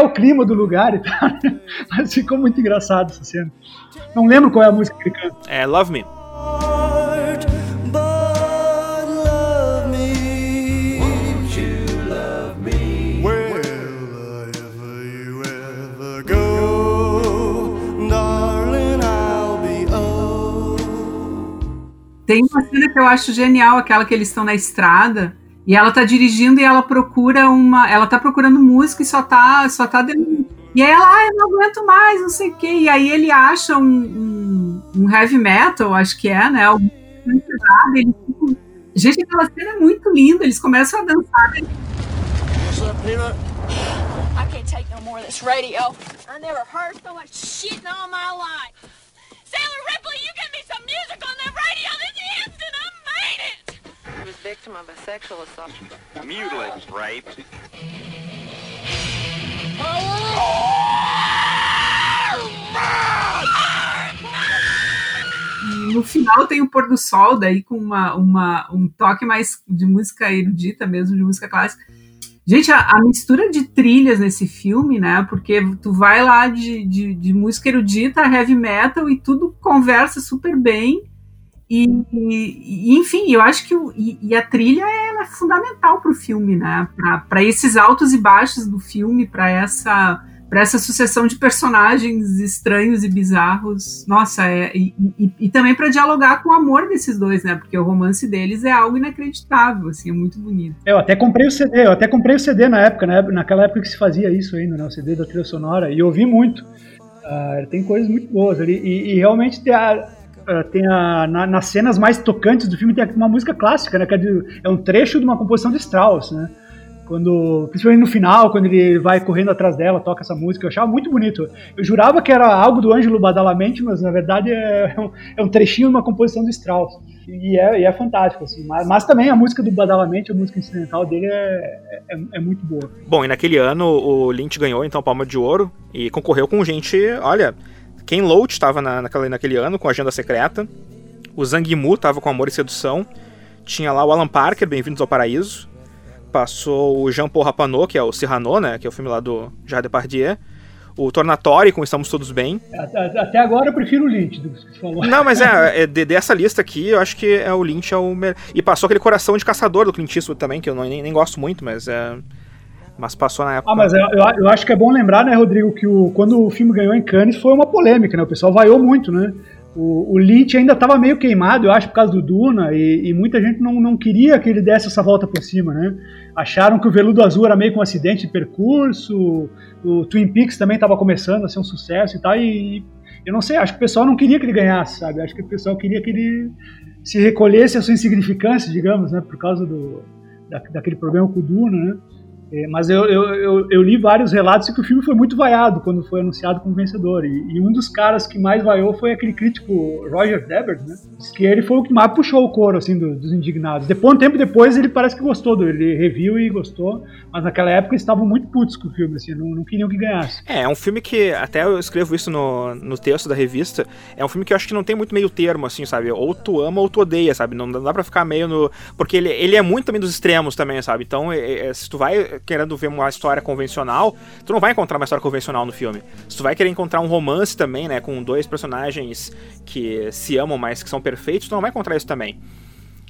é o clima do lugar e tal, mas ficou muito engraçado essa cena. Não lembro qual é a música que ele canta. É Love Me. Tem uma cena que eu acho genial, aquela que eles estão na estrada e ela tá dirigindo e ela procura uma. Ela tá procurando música e só tá. Só tá dentro. E aí ela, ah, eu não aguento mais, não sei o quê. E aí ele acha um, um, um heavy metal, acho que é, né? Fica Gente, aquela cena é muito linda. Eles começam a dançar. What's up, Peanut? I can't take no more of this radio. I never heard so much shit in all my. Sailor Ripley, you victim of a sexual assault. Mutilated, rape. E no final tem o pôr do sol, daí com uma, uma, um toque mais de música erudita mesmo, de música clássica. Gente, a, a, mistura de trilhas nesse filme, né? Porque tu vai lá de, de, de música erudita, heavy metal e tudo conversa super bem. E, e, enfim, eu acho que o, e, e, a trilha é fundamental para o filme, né? Para esses altos e baixos do filme, para essa para essa sucessão de personagens estranhos e bizarros. Nossa, é, e, e, e também para dialogar com o amor desses dois, né? Porque o romance deles é algo inacreditável, assim, é muito bonito. Eu até comprei o CD, eu até comprei o CD na época, né? Naquela época que se fazia isso ainda, né? O CD da trilha sonora, e ouvi muito. Uh, tem coisas muito boas ali. E, e realmente tem a, ah, tem a, na, nas cenas mais tocantes do filme tem uma música clássica, né? Que é, de, é um trecho de uma composição de Strauss, né? Quando, principalmente no final, quando ele vai correndo atrás dela, toca essa música, eu achava muito bonito. Eu jurava que era algo do Ângelo Badalamente, mas na verdade é um, é um trechinho de uma composição do Strauss. E é, e é fantástico, assim. Mas, mas, também a música do Badalamente, a música incidental dele é, é, é, muito boa. Bom, e naquele ano o Lynch ganhou então a Palma de Ouro e concorreu com gente, olha, Ken Loach estava na, naquele, naquele ano com Agenda Secreta, o Zhang Yimou estava com Amor e Sedução, tinha lá o Alan Parker, Bem-vindos ao Paraíso, Passou o Jean-Paul Rapano, que é o Cyrano, né? Que é o filme lá do Jardim Depardieu. O Tornatori com Estamos Todos Bem. Até, até agora eu prefiro o Lynch do que você falou. Não, mas é, é de, dessa lista aqui, eu acho que é o Lynch é o melhor. E passou aquele Coração de Caçador do Clint Eastwood também, que eu não, nem, nem gosto muito, mas é... Mas passou na época. Ah, mas eu, eu, acho que é bom lembrar, né, Rodrigo, que o, quando o filme ganhou em Cannes foi uma polêmica, né? O pessoal vaiou muito, né? O, o Lynch ainda estava meio queimado, eu acho, por causa do Duna, e, e, muita gente não, não queria que ele desse essa volta por cima, né? Acharam que o Veludo Azul era meio com um acidente de percurso, o Twin Peaks também estava começando a ser um sucesso e tal, e eu não sei, acho que o pessoal não queria que ele ganhasse, sabe? Acho que o pessoal queria que ele se recolhesse a sua insignificância, digamos, né? Por causa do, da, daquele problema com o Duna, né? É, mas eu, eu, eu, eu, li vários relatos de que o filme foi muito vaiado quando foi anunciado como vencedor. E, e um dos caras que mais vaiou foi aquele crítico Roger Debert, né? Diz que ele foi o que mais puxou o coro assim, do, dos indignados. Depois, um tempo depois, ele parece que gostou do ele reviu e gostou. Mas naquela época eles estavam muito putos com o filme, assim, não, não queriam que ganhasse. É, é um filme que, até eu escrevo isso no, no texto da revista, é um filme que eu acho que não tem muito meio termo, assim, sabe? Ou tu ama ou tu odeia, sabe? Não dá pra ficar meio no. Porque ele, ele é muito também dos extremos também, sabe? Então, é, é, se tu vai querendo ver uma história convencional, tu não vai encontrar uma história convencional no filme. Se tu vai querer encontrar um romance também, né, com dois personagens que se amam, mas que são perfeitos, tu não vai encontrar isso também.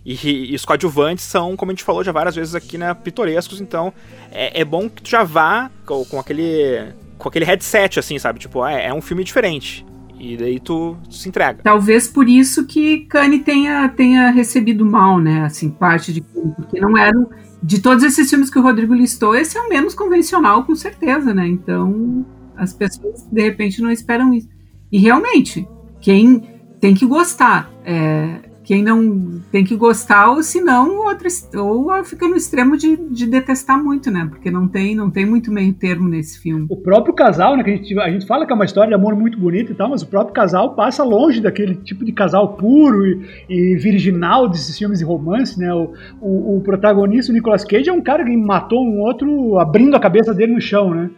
E, e, os coadjuvantes são, como a gente falou já várias vezes aqui, né, pitorescos, então é, é bom que tu já vá com, com, aquele com aquele headset, assim, sabe? Tipo, é, é um filme diferente. E daí tu, tu, se entrega. Talvez por isso que Kanye tenha, tenha recebido mal, né? Assim, parte de porque não era de todos esses filmes que o Rodrigo listou, esse é o menos convencional, com certeza, né? Então, as pessoas, de repente, não esperam isso. E realmente, quem tem que gostar. É, quem não tem que gostar, ou se não, ou fica no extremo de, de, detestar muito, né? Porque não tem, não tem muito meio termo nesse filme. O próprio casal, né? Que a gente, a gente fala que é uma história de amor muito bonita e tal, mas o próprio casal passa longe daquele tipo de casal puro e, e virginal desses filmes de romance, né? O, o, o protagonista, o Nicolas Cage, é um cara que matou um outro abrindo a cabeça dele no chão, né?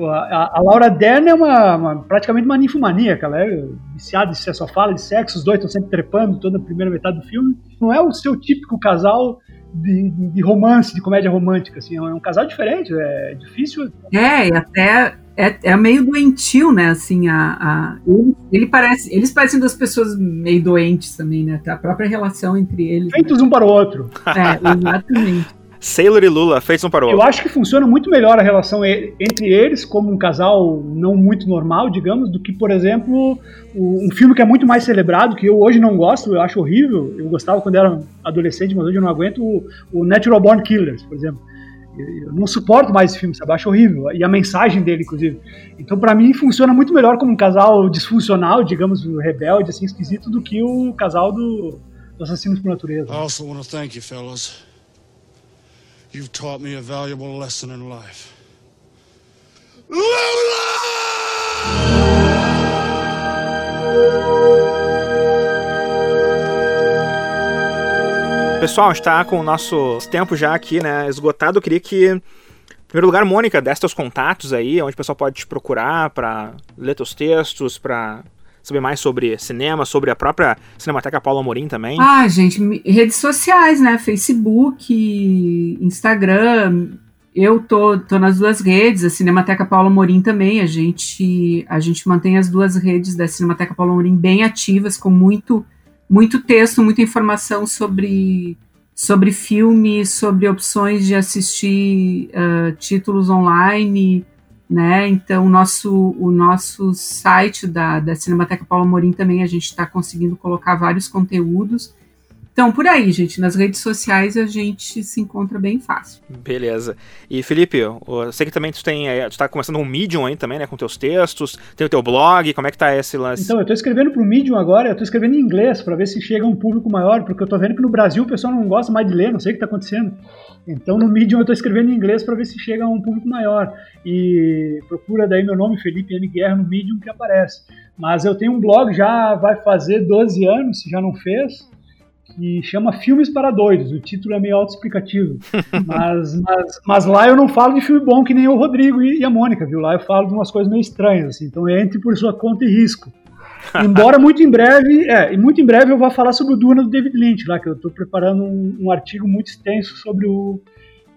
A, a, Laura Dern é uma, uma, praticamente uma ninfomaníaca, ela é viciada, você só fala de sexo, os dois estão sempre trepando toda a primeira metade do filme. Não é o seu típico casal de, de romance, de comédia romântica, assim, é um casal diferente, é difícil. É, e até é, é meio doentio, né? Assim, a, a ele, ele, parece, eles parecem duas pessoas meio doentes também, né? A própria relação entre eles. Feitos né? um para o outro. É, exatamente. Sailor e Lula, feitos um para o outro. Eu acho que funciona muito melhor a relação entre eles, como um casal não muito normal, digamos, do que, por exemplo, um filme que é muito mais celebrado, que eu hoje não gosto, eu acho horrível. Eu gostava quando era adolescente, mas hoje eu não aguento, o, Natural Born Killers, por exemplo. Eu não suporto mais esse filme, sabe? Eu acho horrível. E a mensagem dele, inclusive. Então, para mim, funciona muito melhor como um casal disfuncional, digamos, rebelde, assim, esquisito, do que o casal do do Assassinos por Natureza. I also want to thank you, fellas. You've taught me a valuable lesson in life. Pessoal, a gente tá com o nosso tempo já aqui, né, esgotado. Eu queria que, em primeiro lugar, Mônica, desse teus contatos aí, onde o pessoal pode te procurar para ler teus textos, para saber mais sobre cinema, sobre a própria Cinemateca Paulo Amorim também. Ah, gente, redes sociais, né? Facebook, Instagram. Eu tô, tô nas duas redes, a Cinemateca Paulo Amorim também. A gente, a gente mantém as duas redes da Cinemateca Paulo Amorim bem ativas, com muito muito texto, muita informação sobre, sobre filme, sobre opções de assistir uh, títulos online, né? Então, o nosso, o nosso site da, da Cinemateca Paulo Morim também a gente está conseguindo colocar vários conteúdos. Então, por aí, gente, nas redes sociais a gente se encontra bem fácil. Beleza. E Felipe, eu sei que também tu tem, é, tu tá começando um Medium aí também, né, com teus textos, tem o teu blog, como é que tá esse lance? Então, eu tô escrevendo pro Medium agora, eu tô escrevendo em inglês para ver se chega a um público maior, porque eu tô vendo que no Brasil o pessoal não gosta mais de ler, não sei o que tá acontecendo. Então, no Medium eu tô escrevendo em inglês para ver se chega a um público maior. E procura daí meu nome, Felipe M. Guerra, no Medium que aparece. Mas eu tenho um blog já vai fazer 12 anos, se já não fez, que chama Filmes para Doidos. O título é meio autoexplicativo. mas, mas, mas lá eu não falo de filme bom que nem o Rodrigo e a Mônica, viu? Lá eu falo de umas coisas meio estranhas, assim. Então entre por sua conta e risco. Embora muito em breve, é, e muito em breve eu vou falar sobre o Duna do David Lynch, lá que eu estou preparando um, um, artigo muito extenso sobre o,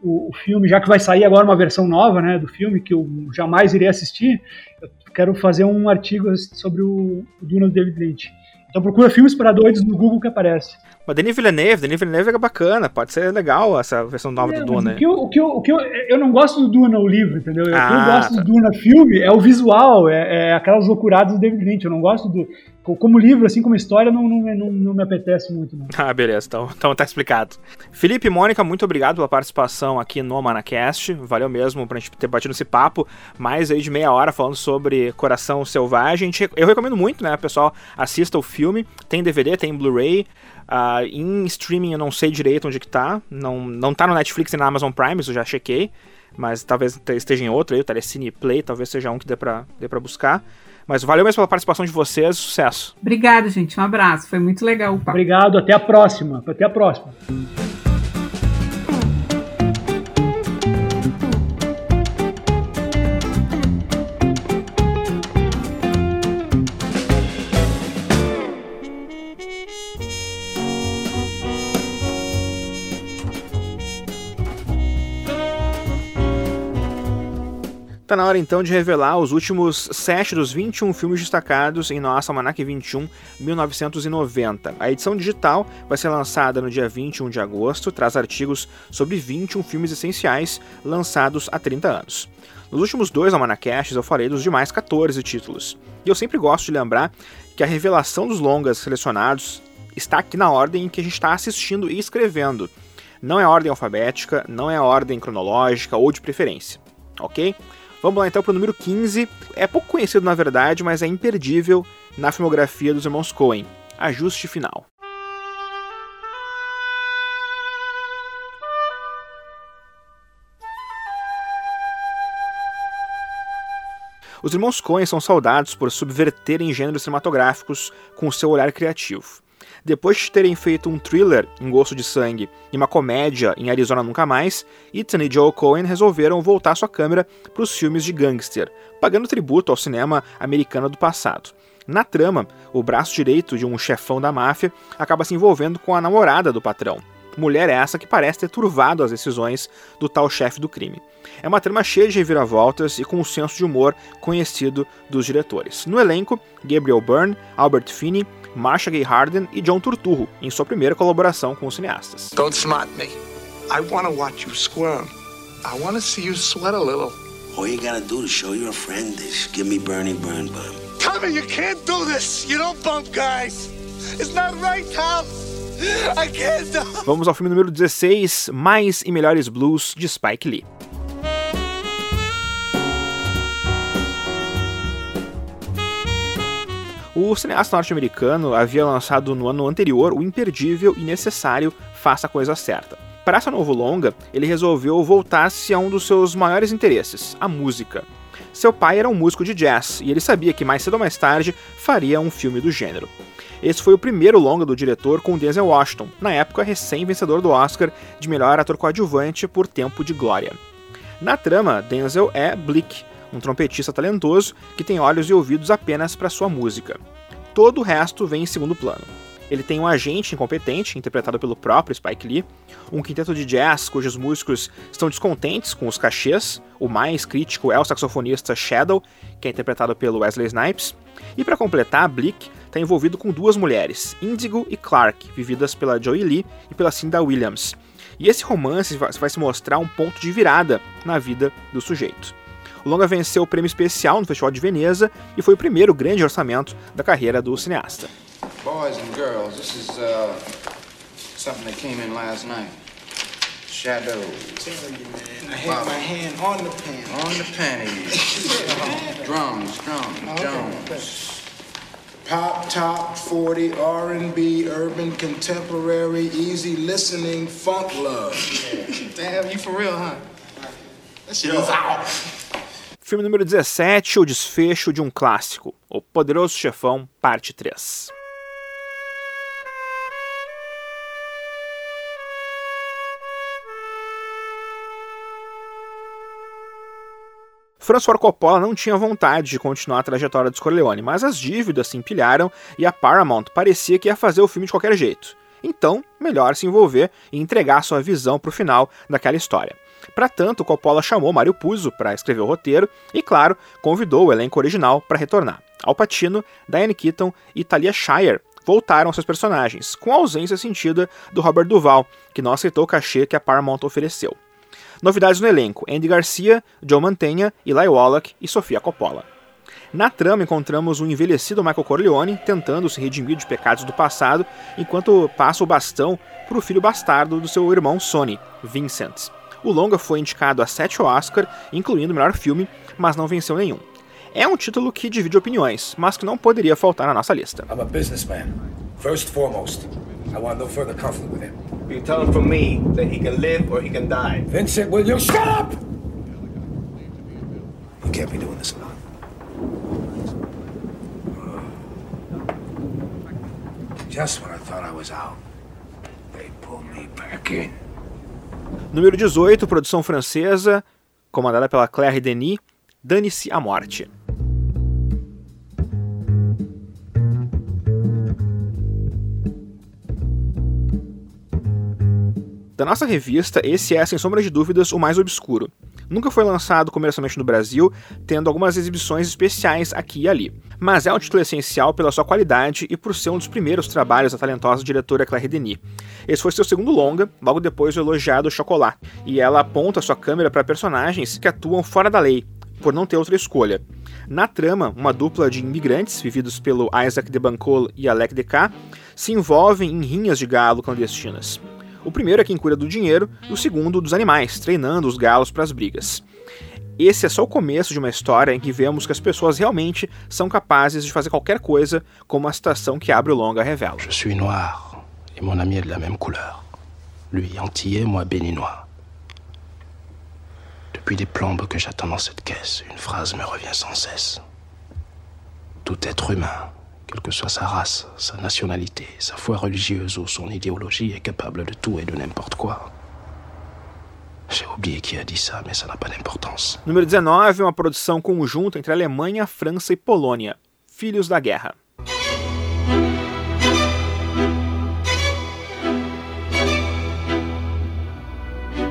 o, o, filme, já que vai sair agora uma versão nova, né, do filme que eu jamais irei assistir. Eu quero fazer um artigo sobre o, o Duna do David Lynch. Então procura filmes para doidos no Google que aparece. Mas Denis Villeneuve, Denis Villeneuve é bacana, pode ser legal essa versão nova é, do Duna. O que, eu, o, que eu, o que eu, eu não gosto do Duna, o livro, entendeu? Ah, o que eu ah, gosto tá. do Duna filme é o visual, é, é aquelas loucuradas do David Lynch. Eu não gosto do. Como livro, assim, como história, não, não, não, não me apetece muito. Não. Ah, beleza, então, então tá explicado. Felipe e Mônica, muito obrigado pela participação aqui no Manacast. Valeu mesmo pra gente ter batido esse papo, mais aí de meia hora falando sobre Coração Selvagem. Eu recomendo muito, né, pessoal, assista o filme. Tem DVD, tem Blu-ray. Uh, em streaming eu não sei direito onde que tá. Não, não tá no Netflix e na Amazon Prime, isso eu já chequei. Mas talvez esteja em outro aí, o Telecine Play, talvez seja um que dê pra, dê pra buscar. Mas valeu mesmo pela participação de vocês, sucesso. Obrigado, gente. Um abraço. Foi muito legal o papo. Obrigado, até a próxima. Até a próxima. Tá na hora então de revelar os últimos 7 dos 21 filmes destacados em nossa Almanac 21 1990. A edição digital vai ser lançada no dia 21 de agosto, traz artigos sobre 21 filmes essenciais lançados há 30 anos. Nos últimos dois almanacasts eu falei dos demais 14 títulos. E eu sempre gosto de lembrar que a revelação dos longas selecionados está aqui na ordem em que a gente está assistindo e escrevendo. Não é ordem alfabética, não é ordem cronológica ou de preferência, ok? Vamos lá então para o número 15. É pouco conhecido na verdade, mas é imperdível na filmografia dos irmãos Coen. Ajuste final. Os irmãos Coen são saudados por subverterem gêneros cinematográficos com seu olhar criativo. Depois de terem feito um thriller em Gosto de Sangue e uma comédia em Arizona Nunca Mais, Ethan e Joe Cohen resolveram voltar sua câmera para os filmes de gangster, pagando tributo ao cinema americano do passado. Na trama, o braço direito de um chefão da máfia acaba se envolvendo com a namorada do patrão. Mulher essa que parece ter turvado as decisões do tal chefe do crime. É uma trama cheia de reviravoltas e com um senso de humor conhecido dos diretores. No elenco, Gabriel Byrne, Albert Finney, Marsha Gay Harden e John Turturro, em sua primeira colaboração com os cineastas. Don't smart me. I want to watch you squirm. I want to see you sweat a little. All you gotta do to show your friend is give me Bernie Burn Bum. Tommy, you can't do this. You don't bump guys. It's not right, Tom. I can't. Vamos ao filme número 16, Mais e Melhores Blues, de Spike Lee. O cineasta norte-americano havia lançado no ano anterior o imperdível e necessário Faça a Coisa Certa. Para essa novo longa, ele resolveu voltar-se a um dos seus maiores interesses, a música. Seu pai era um músico de jazz e ele sabia que mais cedo ou mais tarde faria um filme do gênero. Esse foi o primeiro longa do diretor com Denzel Washington, na época recém-vencedor do Oscar de melhor ator coadjuvante por Tempo de Glória. Na trama, Denzel é Blick, um trompetista talentoso que tem olhos e ouvidos apenas para sua música. Todo o resto vem em segundo plano. Ele tem um agente incompetente, interpretado pelo próprio Spike Lee, um quinteto de jazz cujos músicos estão descontentes com os cachês, o mais crítico é o saxofonista Shadow, que é interpretado pelo Wesley Snipes, e para completar, Blick está envolvido com duas mulheres, Indigo e Clark, vividas pela Joey Lee e pela Cinda Williams. E esse romance vai se mostrar um ponto de virada na vida do sujeito. O longa venceu o prêmio especial no Festival de Veneza e foi o primeiro grande orçamento da carreira do cineasta. Boys and girls, this is uh, something that came in last night. Shadow. I had my hand on the pen. On the panties. drums, drums, Jones. Pop, top, 40, R&B, urban, contemporary, easy listening, funk love. Damn, you for real, huh? That shit is out. Filme número 17, O Desfecho de um Clássico, O Poderoso Chefão, parte 3. Francis Ford Coppola não tinha vontade de continuar a trajetória do Corleone, mas as dívidas se empilharam e a Paramount parecia que ia fazer o filme de qualquer jeito. Então, melhor se envolver e entregar sua visão para o final daquela história. Para tanto, Coppola chamou Mario Puzo para escrever o roteiro e, claro, convidou o elenco original para retornar. Al Pacino, Diane Keaton e Talia Shire voltaram seus personagens, com a ausência sentida do Robert Duval, que não aceitou o cachê que a Paramount ofereceu. Novidades no elenco: Andy Garcia, Joe Mantegna, Eli Wallach e Sofia Coppola. Na trama encontramos o envelhecido Michael Corleone tentando se redimir de pecados do passado, enquanto passa o bastão para o filho bastardo do seu irmão Sonny, Vincent. O longa foi indicado a sete Oscar, incluindo o melhor filme, mas não venceu nenhum. É um título que divide opiniões, mas que não poderia faltar na nossa lista. I'm a businessman. First foremost, I want no further conflict with him. You tell him from me that he can live or he can die. Vincent, will you shut up? You can't be doing this alone. Just when I thought I was out, they pulled me back in. Número 18, produção francesa, comandada pela Claire Denis, Dane-se a Morte. Da nossa revista, esse é, sem sombra de dúvidas, o mais obscuro. Nunca foi lançado comercialmente no Brasil, tendo algumas exibições especiais aqui e ali. Mas é um título essencial pela sua qualidade e por ser um dos primeiros trabalhos da talentosa diretora Claire Denis. Esse foi seu segundo longa, logo depois do elogiado Chocolat, e ela aponta sua câmera para personagens que atuam fora da lei, por não ter outra escolha. Na trama, uma dupla de imigrantes, vividos pelo Isaac de Bancol e Alec K, se envolvem em rinhas de galo clandestinas. O primeiro é quem cuida do dinheiro e o segundo dos animais, treinando os galos para as brigas. Esse é só o começo de uma história em que vemos que as pessoas realmente são capazes de fazer qualquer coisa, como a citação que abre o longa revela. Je suis noir et mon ami est de la même couleur. Lui antillais, moi béninois. Depuis des plombes que j'attends dans cette caisse, une phrase me revient sans cesse. Tout être humain quelle que soit sa race, sa nationalité, sa foi religieuse ou son idéologie, est capable de tout et de n'importe quoi. J'ai oublié qui a dit ça, mais ça n'a pas d'importance. Número 19, uma produção conjunta entre Alemanha, França e Polônia. Filhos da Guerra.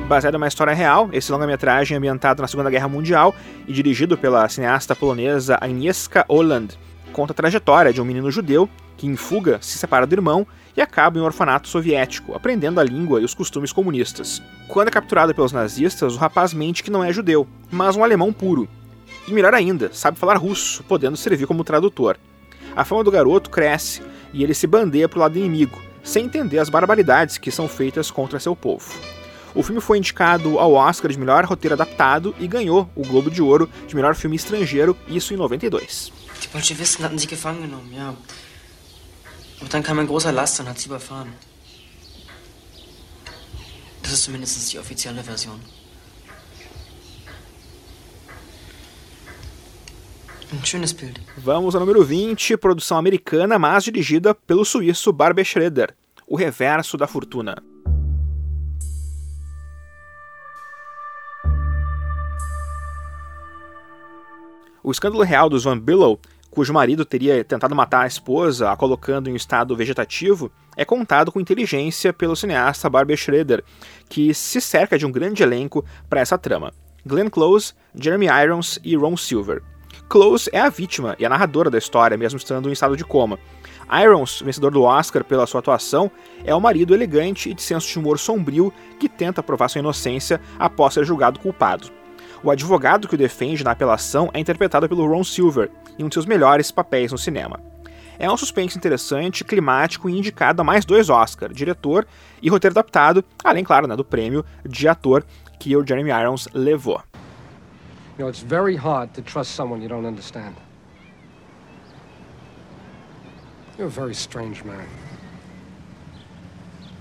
Baseado em uma história real, esse longa-metragem é ambientado na Segunda Guerra Mundial e dirigido pela cineasta polonesa Agnieszka Holland, conta a trajetória de um menino judeu que, em fuga, se separa do irmão e acaba em um orfanato soviético, aprendendo a língua e os costumes comunistas. Quando é capturado pelos nazistas, o rapaz mente que não é judeu, mas um alemão puro. E melhor ainda, sabe falar russo, podendo servir como tradutor. A fama do garoto cresce e ele se bandeia para o lado inimigo, sem entender as barbaridades que são feitas contra seu povo. O filme foi indicado ao Oscar de melhor roteiro adaptado e ganhou o Globo de Ouro de melhor filme estrangeiro, isso em 92. Die hatten sie gefangen genommen, ja. Und dann kam ein großer Laster und hat sie überfahren. Das ist zumindest die offizielle Version. Vamos ao número 20, produção americana, mas dirigida pelo suíço Barbie Schroeder, O Reverso da Fortuna. O escândalo real dos Van Billow, cujo marido teria tentado matar a esposa, a colocando em um estado vegetativo, é contado com inteligência pelo cineasta Barbie Schroeder, que se cerca de um grande elenco para essa trama. Glenn Close, Jeremy Irons e Ron Silver. Close é a vítima e a narradora da história, mesmo estando em estado de coma. Irons, vencedor do Oscar pela sua atuação, é o marido elegante e de senso de humor sombrio que tenta provar sua inocência após ser julgado culpado. O advogado que o defende na apelação é interpretado pelo Ron Silver, em um de seus melhores papéis no cinema. É um suspense interessante, climático e indicado a mais dois Oscars, diretor e roteiro adaptado, além, claro, né, do prêmio de ator que o Jeremy Irons levou. You know, it's very hard to trust someone you don't understand. You're a very strange man.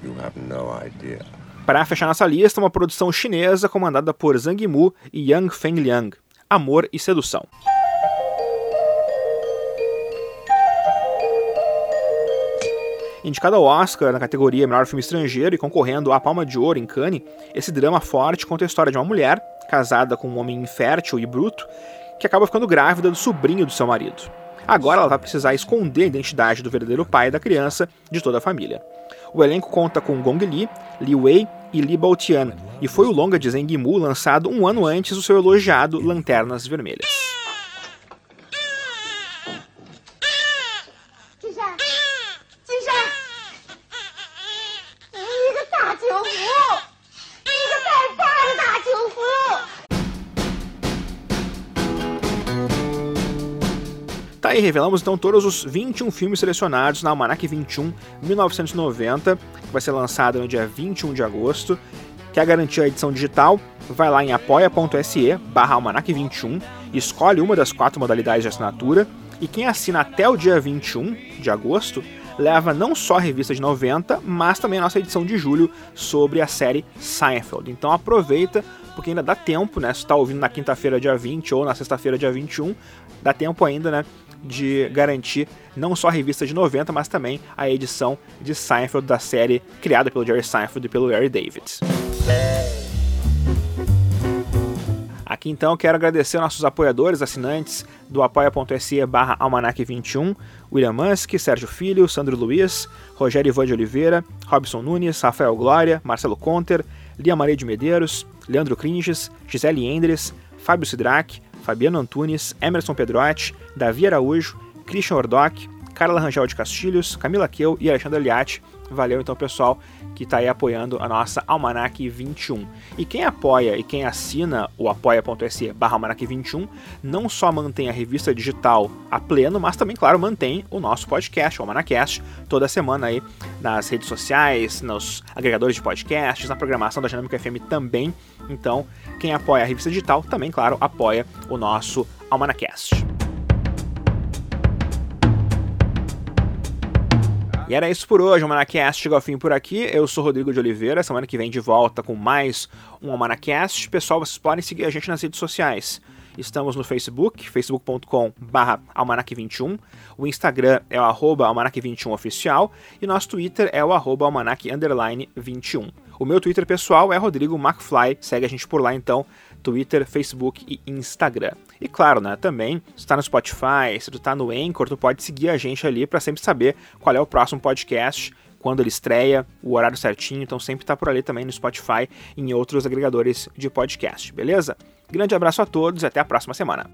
You have no idea. Para fechar nossa lista, uma produção chinesa comandada por Zhang Yimou e Yang Fengliang, Amor e Sedução. Indicado ao Oscar na categoria Melhor Filme Estrangeiro e concorrendo à Palma de Ouro em Cannes, esse drama forte conta a história de uma mulher casada com um homem infértil e bruto que acaba ficando grávida do sobrinho do seu marido. Agora ela vai precisar esconder a identidade do verdadeiro pai da criança de toda a família. O elenco conta com Gong Li, Li Wei e Li Baotian, e foi o longa de Zheng Yimou lançado um ano antes do seu elogiado Lanternas Vermelhas. Aí, revelamos então todos os 21 filmes selecionados na Almanac 21 1990, que vai ser lançado no dia 21 de agosto. Quer garantir a edição digital? Vai lá em apoia.se barra almanac 21, escolhe uma das quatro modalidades de assinatura e quem assina até o dia 21 de agosto leva não só a revista de 90, mas também a nossa edição de julho sobre a série Seinfeld. Então aproveita, porque ainda dá tempo, né? Se está ouvindo na quinta-feira, dia 20 ou na sexta-feira, dia 21, dá tempo ainda, né? De garantir não só a revista de 90, mas também a edição de Seinfeld da série criada pelo Jerry Seinfeld e pelo Larry David. Aqui então eu quero agradecer nossos apoiadores, assinantes do apoia.se barra almanac21, William Musk, Sérgio Filho, Sandro Luiz, Rogério Ivan de Oliveira, Robson Nunes, Rafael Glória, Marcelo Conter, Lia Maria de Medeiros, Leandro Cringes, Gisele Endres, Fábio Sidrac, Fabiano Antunes, Emerson Pedrotti, Davi Araújo, Christian Ordoc, Carla Rangel de Castilhos, Camila Keu e Alexandre Liatti. Valeu então, pessoal, que está aí apoiando a nossa Almanac 21. E quem apoia e quem assina o apoia.se barra Almanac 21 não só mantém a revista digital a pleno, mas também, claro, mantém o nosso podcast, o Almanacast, toda semana aí nas redes sociais, nos agregadores de podcasts, na programação da Dinâmica FM também. Então, quem apoia a revista digital também, claro, apoia o nosso Almanacast. E era isso por hoje, o Manacast chega ao fim por aqui. Eu sou Rodrigo de Oliveira, semana que vem de volta com mais um Almanacast. Pessoal, vocês podem seguir a gente nas redes sociais. Estamos no Facebook, facebook.com almanac21. O Instagram é o arroba almanac21oficial e nosso Twitter é o arroba almanac21. O meu Twitter pessoal é Rodrigo McFly, segue a gente por lá então, Twitter, Facebook e Instagram. E claro, né, também, se tá no Spotify, se tu tá no Anchor, tu pode seguir a gente ali para sempre saber qual é o próximo podcast, quando ele estreia, o horário certinho, então sempre tá por ali também no Spotify e em outros agregadores de podcast, beleza? Grande abraço a todos e até a próxima semana.